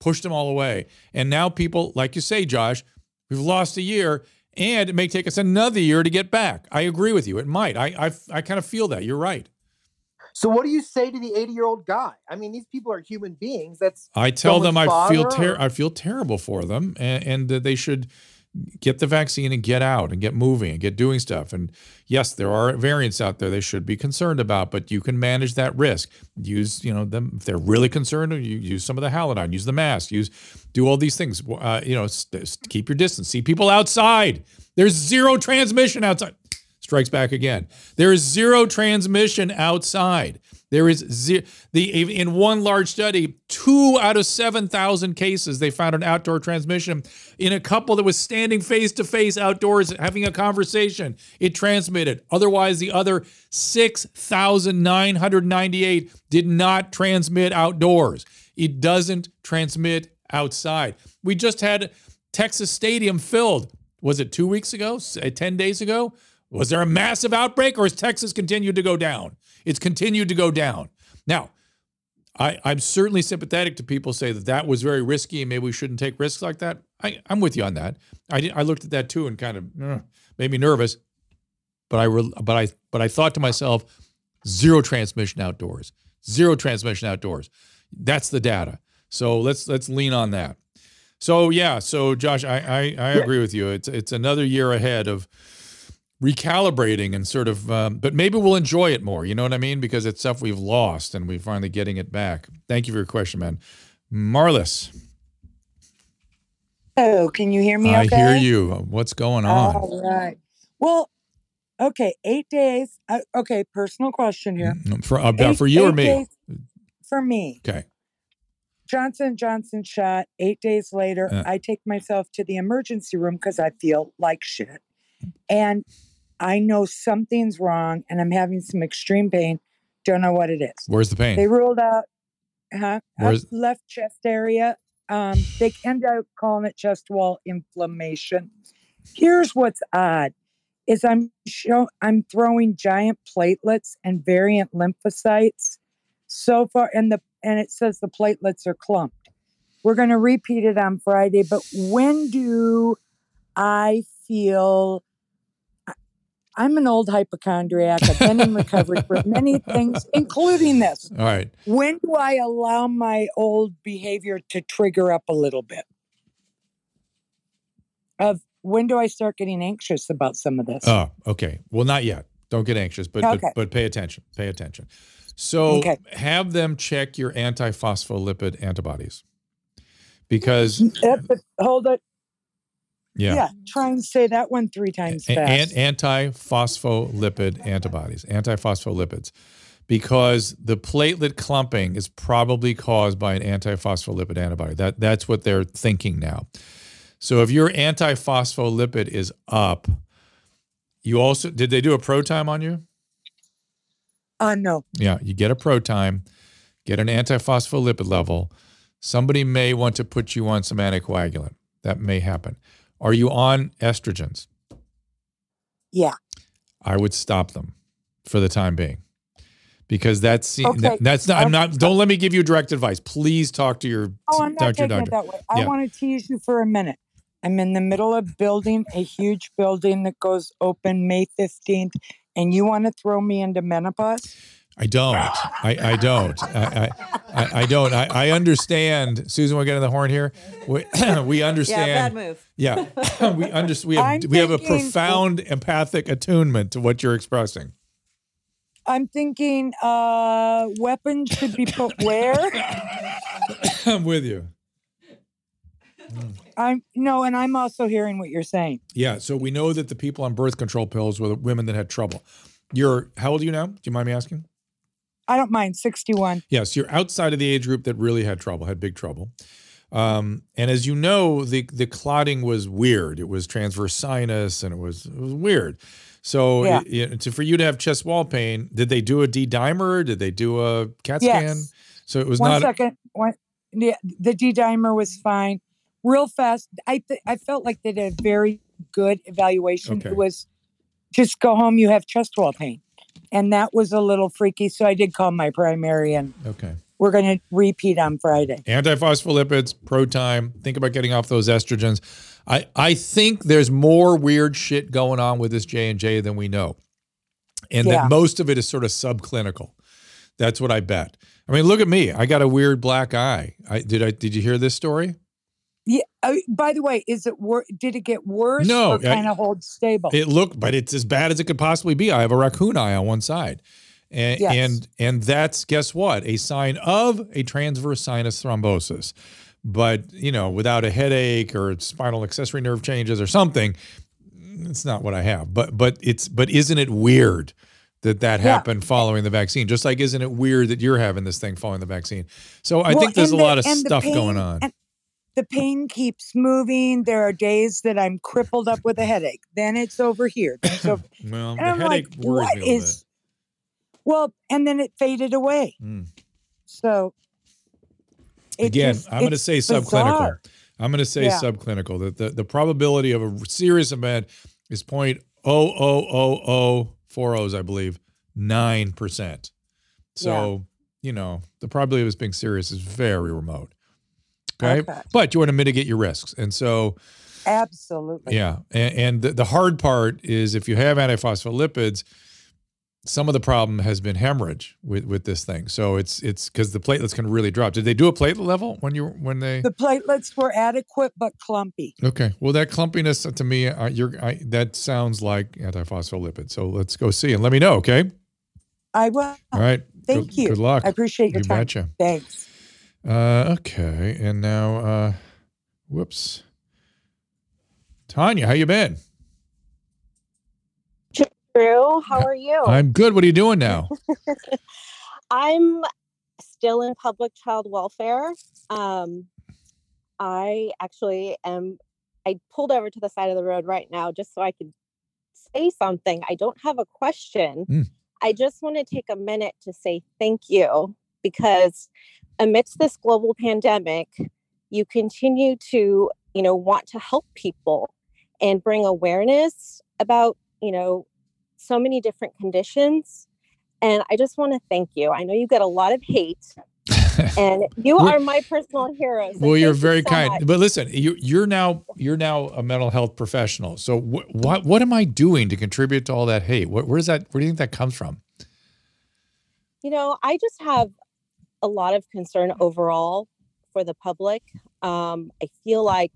pushed them all away. And now people, like you say, Josh, we've lost a year and it may take us another year to get back. I agree with you. It might. I I, I kind of feel that. You're right. So what do you say to the 80 year old guy? I mean, these people are human beings. That's I tell them I feel ter- I feel terrible for them, and, and that they should get the vaccine and get out and get moving and get doing stuff. And yes, there are variants out there they should be concerned about, but you can manage that risk. Use you know them if they're really concerned. You use some of the Halodine, use the mask, use do all these things. Uh, you know, st- keep your distance. See people outside. There's zero transmission outside. Strikes back again. There is zero transmission outside. There is zero. The in one large study, two out of seven thousand cases they found an outdoor transmission. In a couple that was standing face to face outdoors having a conversation, it transmitted. Otherwise, the other six thousand nine hundred ninety-eight did not transmit outdoors. It doesn't transmit outside. We just had Texas Stadium filled. Was it two weeks ago? Uh, Ten days ago? Was there a massive outbreak, or has Texas continued to go down? It's continued to go down. Now, I, I'm certainly sympathetic to people say that that was very risky and maybe we shouldn't take risks like that. I, I'm with you on that. I, did- I looked at that too and kind of uh, made me nervous. But I re- but I but I thought to myself, zero transmission outdoors, zero transmission outdoors. That's the data. So let's let's lean on that. So yeah, so Josh, I I, I agree with you. It's it's another year ahead of recalibrating and sort of, um, but maybe we'll enjoy it more. You know what I mean? Because it's stuff we've lost and we're finally getting it back. Thank you for your question, man. Marlis, Oh, can you hear me? I okay? hear you. What's going on? All right. Well, Okay, eight days. Uh, okay, personal question here. Mm, For uh, for you or me? for me. Okay. Johnson Johnson shot. Eight days later, Uh. I take myself to the emergency room because I feel like shit, and I know something's wrong, and I'm having some extreme pain. Don't know what it is. Where's the pain? They ruled out, huh? left chest area. Um, they end up calling it chest wall inflammation. Here's what's odd: is I'm show I'm throwing giant platelets and variant lymphocytes so far, and the and it says the platelets are clumped. We're going to repeat it on Friday, but when do I feel? I'm an old hypochondriac. I've been in recovery for many things, including this. All right. When do I allow my old behavior to trigger up a little bit? Of when do I start getting anxious about some of this? Oh, okay. Well, not yet. Don't get anxious, but Okay. but, but pay attention. Pay attention. So Okay. have them check your antiphospholipid antibodies because hold it. Yeah, Yeah. try and say that one three times fast. and antiphospholipid antibodies, antiphospholipids, because the platelet clumping is probably caused by an antiphospholipid antibody. That that's what they're thinking now. So if your antiphospholipid is up, you also did they do a pro time on you? uh, no. Yeah, you get a pro time, get an antiphospholipid level. Somebody may want to put you on some anticoagulant. That may happen. Are you on estrogens? Yeah. I would stop them for the time being. Because that's Okay, that's not I'm not don't let me give you direct advice. Please talk to your Oh, I'm not your taking it doctor. that way. I Yeah. want to tease you for a minute. I'm in the middle of building a huge building that goes open May 15th, and you want to throw me into menopause? I don't. I, I don't. I, I, I- don't. I, I understand. Susan, we're getting the horn here. We, we understand. Yeah, bad move. Yeah, we understand. We have I'm we have a profound empathic attunement to what you're expressing. I'm thinking uh, weapons should be put where? I'm with you. I'm no, and I'm also hearing what you're saying. Yeah. So we know that the people on birth control pills were the women that had trouble. You're how old are you now? Do you mind me asking? I don't mind 61. Yes, you're outside of the age group that really had trouble, had big trouble. Um, and as you know, the the clotting was weird. It was transverse sinus, and it was it was weird. So Yeah. it- it- to, for you to have chest wall pain, did they do a D dimer? Did they do a CAT scan? Yes. So it was One not. second. One, yeah, the D dimer was fine. Real fast. I th- I felt like they did a very good evaluation. Okay. It was just go home. You have chest wall pain, and that was a little freaky. So I did call my primary, and Okay. we're going to repeat on Friday. Antiphospholipids, pro time. Think about getting off those estrogens. I, I think there's more weird shit going on with this J and J than we know, and Yeah. that most of it is sort of subclinical. That's what I bet. I mean, look at me. I got a weird black eye. I did. I did you hear this story? Yeah. Uh, by the way, is it wor- Did it get worse? No, or kind of hold stable. It looked, but it's as bad as it could possibly be. I have a raccoon eye on one side. And, Yes. and and that's guess what? A sign of a transverse sinus thrombosis. But you know, without a headache or spinal accessory nerve changes or something, it's not what I have. But but it's but isn't it weird that that Yeah. happened following the vaccine? Just like isn't it weird that you're having this thing following the vaccine? So I Well, think there's a the- lot of stuff going on. and the pain keeps moving. There are days that I'm crippled up with a headache. Then it's over here. Then it's over. well, and the I'm headache like, worries what me a little is? Well, and then it faded away. Mm. So Again, just- I'm going to say subclinical. bizarre. I'm going to say Yeah. subclinical. That the, the probability of a serious event is point oh oh oh oh four O's, I believe, nine percent. So you know the probability of this being serious is very remote. Okay? Okay. but you want to mitigate your risks, and so Absolutely. yeah, and, and the, the hard part is if you have antiphospholipids, some of the problem has been hemorrhage with, with this thing. So it's it's because the platelets can really drop. Did they do a platelet level when you when they? The platelets were adequate but clumpy. Okay. Well, that clumpiness to me, uh, you're I, that sounds like antiphospholipid. So let's go see and let me know. Okay. I will. All right. Thank Good- you. Good luck. I appreciate your You time. betcha. Thanks. Uh, okay. And now, uh, whoops. Tanya, how you been? Drew. How are you? I'm good. What are you doing now? I'm still in public child welfare. Um, I actually am. I pulled over to the side of the road right now just so I could say something. I don't have a question. Mm. I just want to take a minute to say thank you because amidst this global pandemic, you continue to, you know, want to help people and bring awareness about, you know, so many different conditions. And I just want to thank you. I know you get a lot of hate, and you are my personal heroes. Well, you're thank you very so kind. much. But listen, you, you're now you're now a mental health professional. So wh- what what am I doing to contribute to all that hate? Where, where does that? Where do you think that comes from? You know, I just have a lot of concern overall for the public. Um, I feel like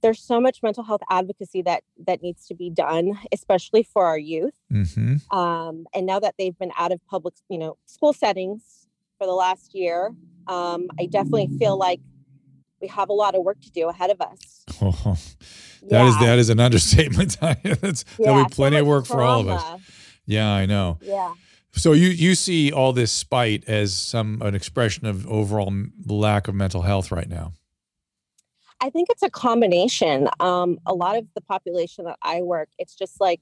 there's so much mental health advocacy that that needs to be done, especially for our youth. Mm-hmm. Um, and now that they've been out of public, you know, school settings for the last year, um, I definitely feel like we have a lot of work to do ahead of us. That is Yeah. that is an understatement. That's there'll Yeah, be so plenty of much work for all of us. Yeah, I know. Yeah. So you you see all this spite as some an expression of overall lack of mental health right now. I think it's a combination. Um, a lot of the population that I work, it's just like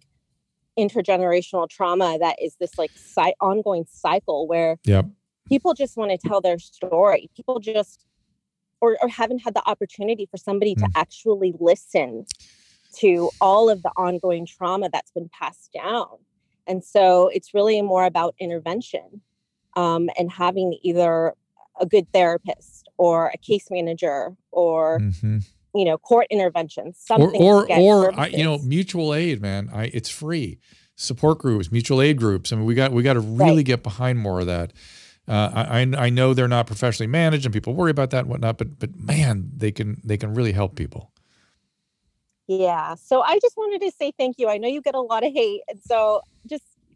intergenerational trauma that is this like cy- ongoing cycle where Yep. people just want to tell their story. People just or, or haven't had the opportunity for somebody to actually listen to all of the ongoing trauma that's been passed down. And so it's really more about intervention um, and having either a good therapist or a case manager or Mhm. you know court intervention Or something to or get or I, you know mutual aid, man. I it's free. Support groups, mutual aid groups. I mean, we got we got to really get behind more of that. Uh, I I know they're not professionally managed, and people worry about that and whatnot. But but man, they can they can really help people. Yeah. So I just wanted to say thank you. I know you get a lot of hate. And so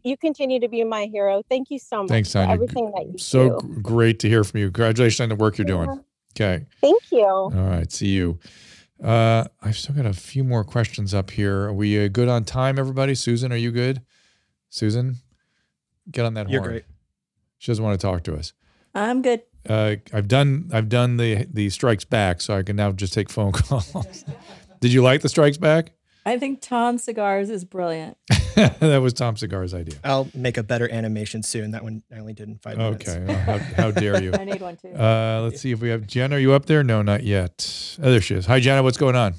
you continue to be my hero. Thank you so much Thanks, for everything that you So do. g- great to hear from you. Congratulations on the work you're doing. Okay. Thank you. All right. See you. Uh, I've still got a few more questions up here. Are we uh, good on time, everybody? Susan, are you good? Susan, get on that You're horn. great. She doesn't want to talk to us. I'm good. Uh, I've done I've done the the strikes back, so I can now just take phone calls. Did you like the strikes back? I think Tom Cigars is brilliant. that was Tom Cigar's idea. I'll make a better animation soon. That one I only did in five minutes. Okay. Well, how, how dare you? I need one too. Uh, let's see if we have Jenna. Are you up there? No, not yet. Oh, there she is. Hi, Jenna. What's going on?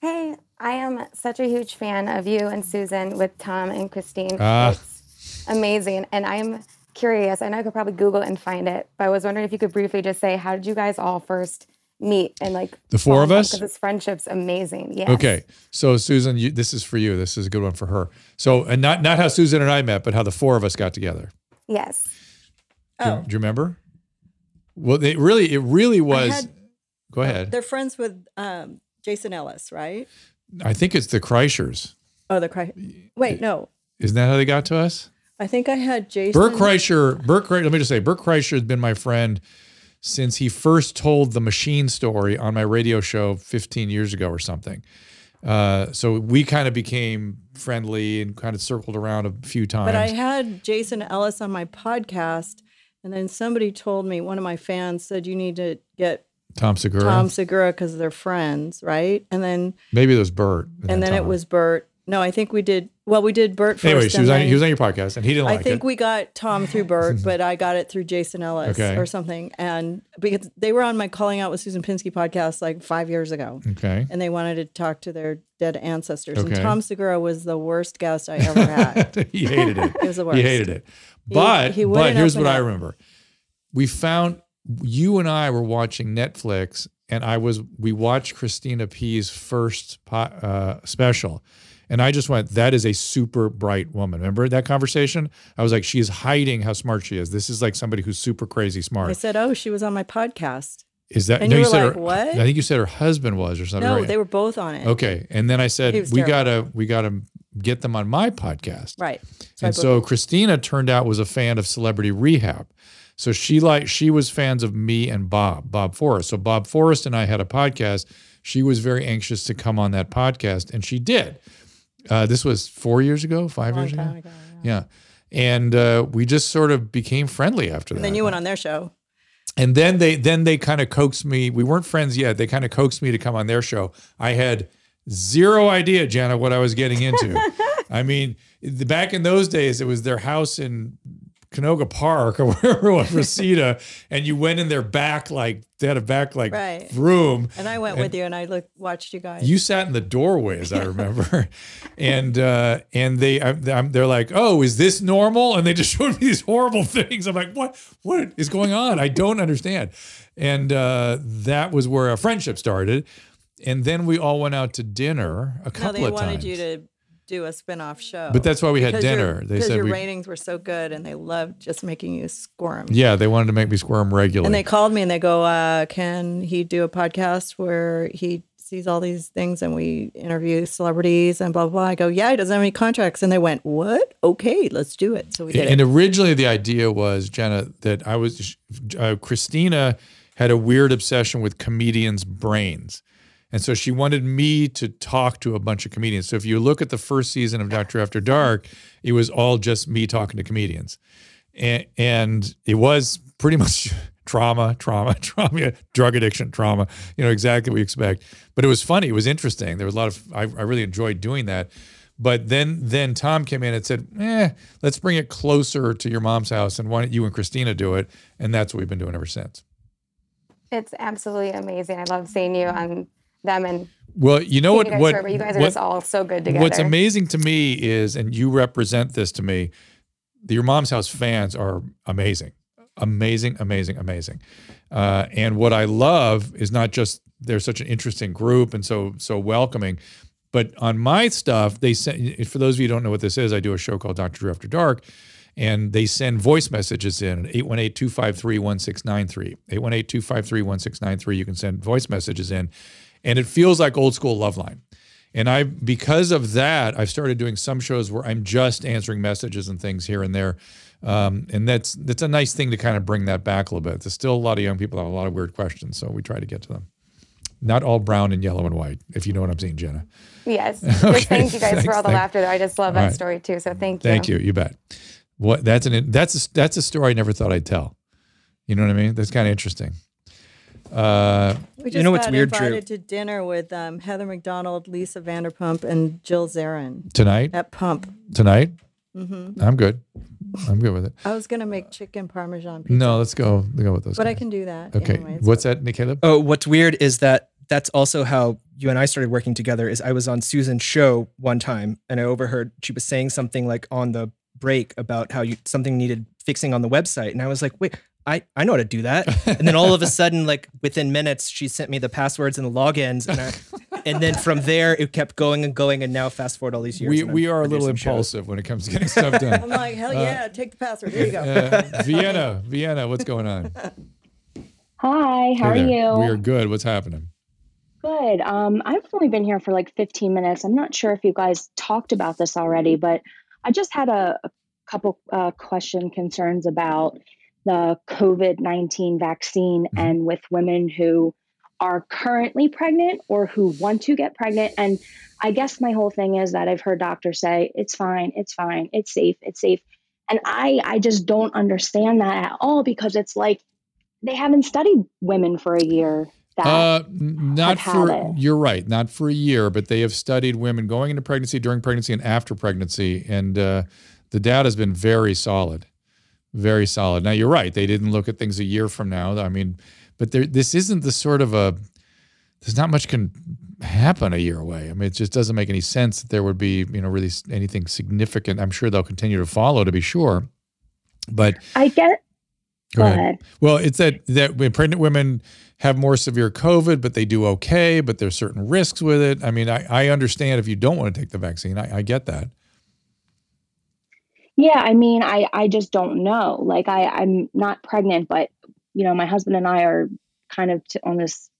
Hey, I am such a huge fan of you and Susan with Tom and Christine. Ah. It's amazing. And I'm curious, I know I could probably Google and find it, but I was wondering if you could briefly just say, how did you guys all first meet and like The four of us? Because this friendship's amazing. Yeah. Okay. So Susan, you, this is for you. This is a good one for her. So, and not not how Susan and I met, but how the four of us got together. Yes. Do, you- do you remember? Well, it really, it really was. had- go ahead. They're friends with um, Jason Ellis, right? I think it's the Kreischers. Oh, the Cry. Wait, no. Isn't that how they got to us? I think I had Jason. Burt Kreischer, Burt Kreischer, let me just say, Burt Kreischer has been my friend since he first told the machine story on my radio show 15 years ago or something. Uh, so we kind of became friendly and kind of circled around a few times. But I had Jason Ellis on my podcast, and then somebody told me one of my fans said you need to get Tom Segura. Tom Segura because they're friends, right? And then Maybe it was Burt. and then it was Burt. No, I think we did. Well, we did Burt first. Anyway, she was on, he was on your podcast and he didn't I like think it. we got Tom through Burt, but I got it through Jason Ellis Okay. or something. And because they were on my Calling Out with Susan Pinsky podcast like five years ago. Okay. And they wanted to talk to their dead ancestors. And Tom Segura was the worst guest I ever had. he hated it. It was the worst. He hated it. But he but here's what I remember. We found you and I were watching Netflix, and I was we watched Christina P's first po- uh, special, and I just went, "That is a super bright woman." Remember that conversation? I was like, "She is hiding how smart she is. This is like somebody who's super crazy smart." I said, "Oh, she was on my podcast." Is that And no? you were said like, her, "What?" I think you said her husband was or something. No, right? they were both on it. Okay, and then I said we terrible. gotta we gotta get them on my podcast. Right. So and so Christina turned out was a fan of Celebrity Rehab. So she like she was fans of me and Bob, Bob Forrest. So Bob Forrest and I had a podcast. She was very anxious to come on that podcast, and she did. Uh, this was four years ago, five years ago. yeah. And uh, we just sort of became friendly after that. And then you went on their show. And then they then they kind of coaxed me. We weren't friends yet. They kind of coaxed me to come on their show. I had zero idea, Jenna, what I was getting into. I mean, the, back in those days, it was their house in Canoga Park or wherever it was, Reseda, and you went in their back like they had a back like Right. room. And I went with you and I looked, watched you guys. You sat in the doorway, as I remember, and uh, and they I, I'm- they're like, "Oh, is this normal?" And they just showed me these horrible things. I'm like, "What? What is going on? I don't understand." And uh, that was where our friendship started. And then we all went out to dinner a no, couple they of wanted times. you to do a spin-off show. But that's why we had your- dinner. They because said your we- ratings were so good and they loved just making you squirm. Yeah, they wanted to make me squirm regularly. And they called me and they go, uh, "Can he do a podcast where he sees all these things and we interview celebrities and blah blah?" blah. I go, "Yeah, he doesn't have any contracts." And they went, "What? Okay, let's do it." So we did and it. originally the idea was Jenna that I was uh, Christina had a weird obsession with comedians' brains. And so she wanted me to talk to a bunch of comedians. So if you look at the first season of Doctor After Dark, it was all just me talking to comedians. And, and it was pretty much trauma, trauma, trauma, drug addiction, trauma, you know, exactly what we expect. But it was funny. It was interesting. There was a lot of, I, I really enjoyed doing that. But then, then Tom came in and said, "Eh, let's bring it closer to your mom's house, and why don't you and Christina do it?" And that's what we've been doing ever since. It's absolutely amazing. I love seeing you on them and Well, you know what? What, you guys are what- just all so good together. What's amazing to me is, and you represent this to me, the Your Mom's House fans are amazing, amazing, amazing, amazing. Uh, and what I love is not just they're such an interesting group and so so welcoming, but on my stuff they send. For those of you who don't know what this is, I do a show called Doctor Drew After Dark. And they send voice messages in at 818-253-1693. 818-253-1693. You can send voice messages in. And it feels like old school Loveline. And I, because of that, I've started doing some shows where I'm just answering messages and things here and there. Um, and that's that's a nice thing to kind of bring that back a little bit. There's still a lot of young people that have a lot of weird questions, so we try to get to them. Not all brown and yellow and white, if you know what I'm saying, Jenna. Yes. Okay, thank you guys thanks, for all the laughter. Though. I just love All that right. story too. So thank you. Thank you. You bet. What that's an that's a, that's a story I never thought I'd tell. You know what I mean? That's kind of interesting. Uh, We just got invited to dinner with um, Heather McDonald, Lisa Vanderpump, and Jill Zarin Tonight? at Pump. Tonight, Mhm. I'm good. I'm good with it. I was gonna make chicken parmesan pizza. No, let's go. Let's go with those. But I guys. can do that. Okay. anyways. What's that, Nick Caleb? Oh, what's weird is that that's also how you and I started working together. Is I was on Susan's show one time and I overheard she was saying something like on the break about how you something needed fixing on the website, and I was like, wait. I, I know how to do that. And then all of a sudden, like within minutes, she sent me the passwords and the logins. And, I, and then from there, it kept going and going. And now, fast forward all these years. We and I'm we are a little producing shows. impulsive when it comes to getting stuff done. I'm like, hell Uh, yeah, take the password. Here you go. uh, Vienna, Vienna, what's going on? Hi, how Hey are you? We are good. What's happening? Good. Um, I've only been here for like 15 minutes. I'm not sure if you guys talked about this already, but I just had a, a couple uh, question concerns about the COVID 19 vaccine and with women who are currently pregnant or who want to get pregnant. And I guess my whole thing is that I've heard doctors say it's fine, it's fine, it's safe, it's safe. And I, I just don't understand that at all because it's like they haven't studied women for a year. That Uh, not for it. you're right, not for a year, but they have studied women going into pregnancy, during pregnancy, and after pregnancy, and uh, the data has been very solid, very solid. Now you're right; they didn't look at things a year from now. I mean, but there, this isn't the sort of a. There's not much can happen a year away. I mean, it just doesn't make any sense that there would be, you know, really anything significant. I'm sure they'll continue to follow to be sure, but I get. Go, Go ahead. ahead. Well, it's that that when pregnant women have more severe COVID, but they do okay, but there's certain risks with it. I mean, I, I understand if you don't want to take the vaccine. I, I get that. Yeah, I mean, I I just don't know. Like I I'm not pregnant, but you know, my husband and I are kind of t- on this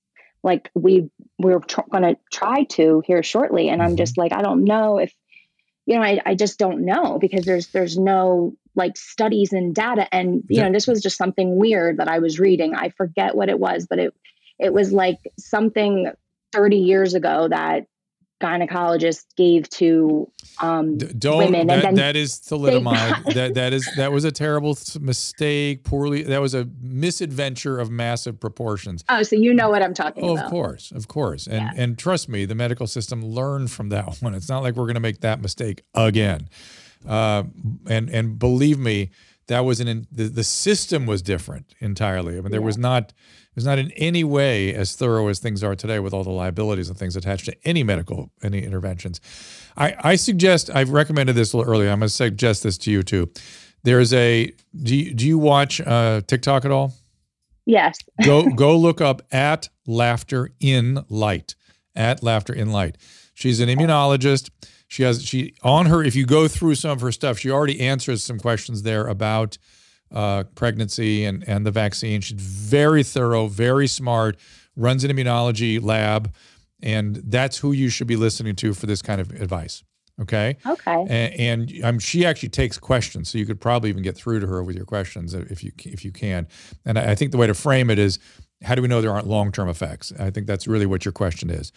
like we we're tr- going to try to here shortly and I'm mm-hmm. just like I don't know if you know, I I just don't know because there's there's no like studies and data and you Yeah. know, this was just something weird that I was reading. I forget what it was, but it it was like something 30 years ago that gynecologist gave to um, Don't women, that, and that is thalidomide. that that is that was a terrible mistake. Poorly that was a misadventure of massive proportions. oh, so you know what I'm talking Oh, about. of course, of course, and and trust me, the medical system learned from that one. It's not like we're going to make that mistake again. Uh, and and believe me, that was an the, the system was different entirely. I mean, there was not it was not in any way as thorough as things are today with all the liabilities and things attached to any medical any interventions. I I suggest I've recommended this a little earlier. I'm going to suggest this to you too. There's a do you, do you watch uh, TikTok at all? Yes. go go look up at laughter in light at laughter in light she's an immunologist she has she on her if you go through some of her stuff she already answers some questions there about uh, pregnancy and and the vaccine she's very thorough very smart runs an immunology lab and that's who you should be listening to for this kind of advice okay Okay. and, and um, she actually takes questions, so you could probably even get through to her with your questions if you if you can. And I, I think the way to frame it is, how do we know there aren't long term effects? I think that's really what your question is.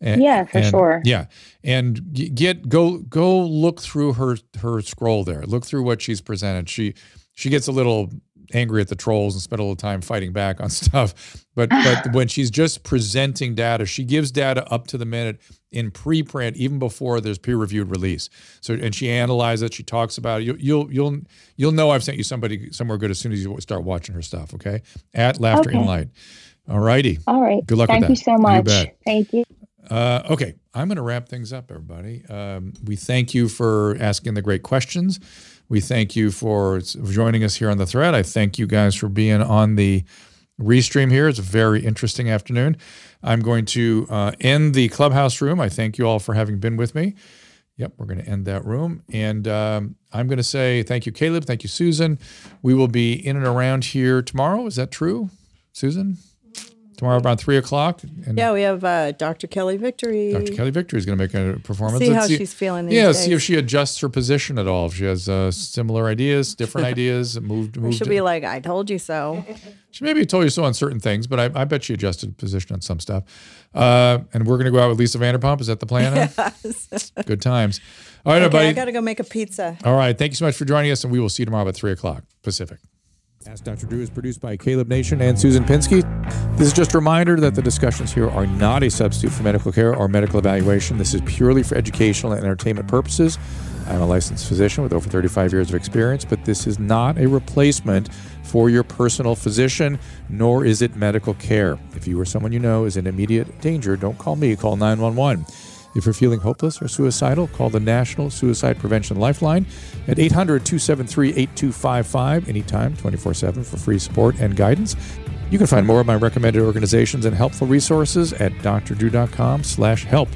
And- Yeah, for and- sure. Yeah, and get go go look through her her scroll there. Look through what she's presented. She she gets a little angry at the trolls and spend a little time fighting back on stuff. But but when she's just presenting data, she gives data up to the minute in preprint, even before there's peer reviewed release. So and she analyzes it. She talks about it. You'll you'll you'll you'll know I've sent you somebody somewhere good as soon as you start watching her stuff. Okay, at Laughter in Light. All righty. All right. Good luck Thank with that. you so much. bet. Thank you. Uh, okay, I'm going to wrap things up, everybody. Um, we thank you for asking the great questions. We thank you for joining us here on the thread. I thank you guys for being on the restream here. It's a very interesting afternoon. I'm going to uh, end the clubhouse room. I thank you all for having been with me. Yep, we're going to end that room. And um, I'm going to say thank you, Caleb. Thank you, Susan. We will be in and around here tomorrow. Is that true, Susan? Tomorrow around three o'clock. And Yeah, we have uh, Dr. Kelly Victory. Dr. Kelly Victory is going to make a performance. See Let's how she's feeling these Yeah, see if she adjusts her position at all. If she has uh, similar ideas, different ideas, moved, moved. she'll be like, I told you so. she maybe told you so on certain things, but I, I bet she adjusted position on some stuff. Uh, and we're going to go out with Lisa Vanderpump. Is that the plan? Yes. Good times. All right, okay, everybody. I got to go make a pizza. All right. Thank you so much for joining us, and we will see you tomorrow at 3 o'clock Pacific. Ask Dr. Drew is produced by Caleb Nation and Susan Pinsky. This is just a reminder that the discussions here are not a substitute for medical care or medical evaluation. This is purely for educational and entertainment purposes. I'm a licensed physician with over 35 years of experience, but this is not a replacement for your personal physician, nor is it medical care. If you or someone you know is in immediate danger, don't call me, call 911. If you're feeling hopeless or suicidal, call the National Suicide Prevention Lifeline at 800 273 8255 anytime, 24 7 for free support and guidance. You can find more of my recommended organizations and helpful resources at drdrew.com slash help.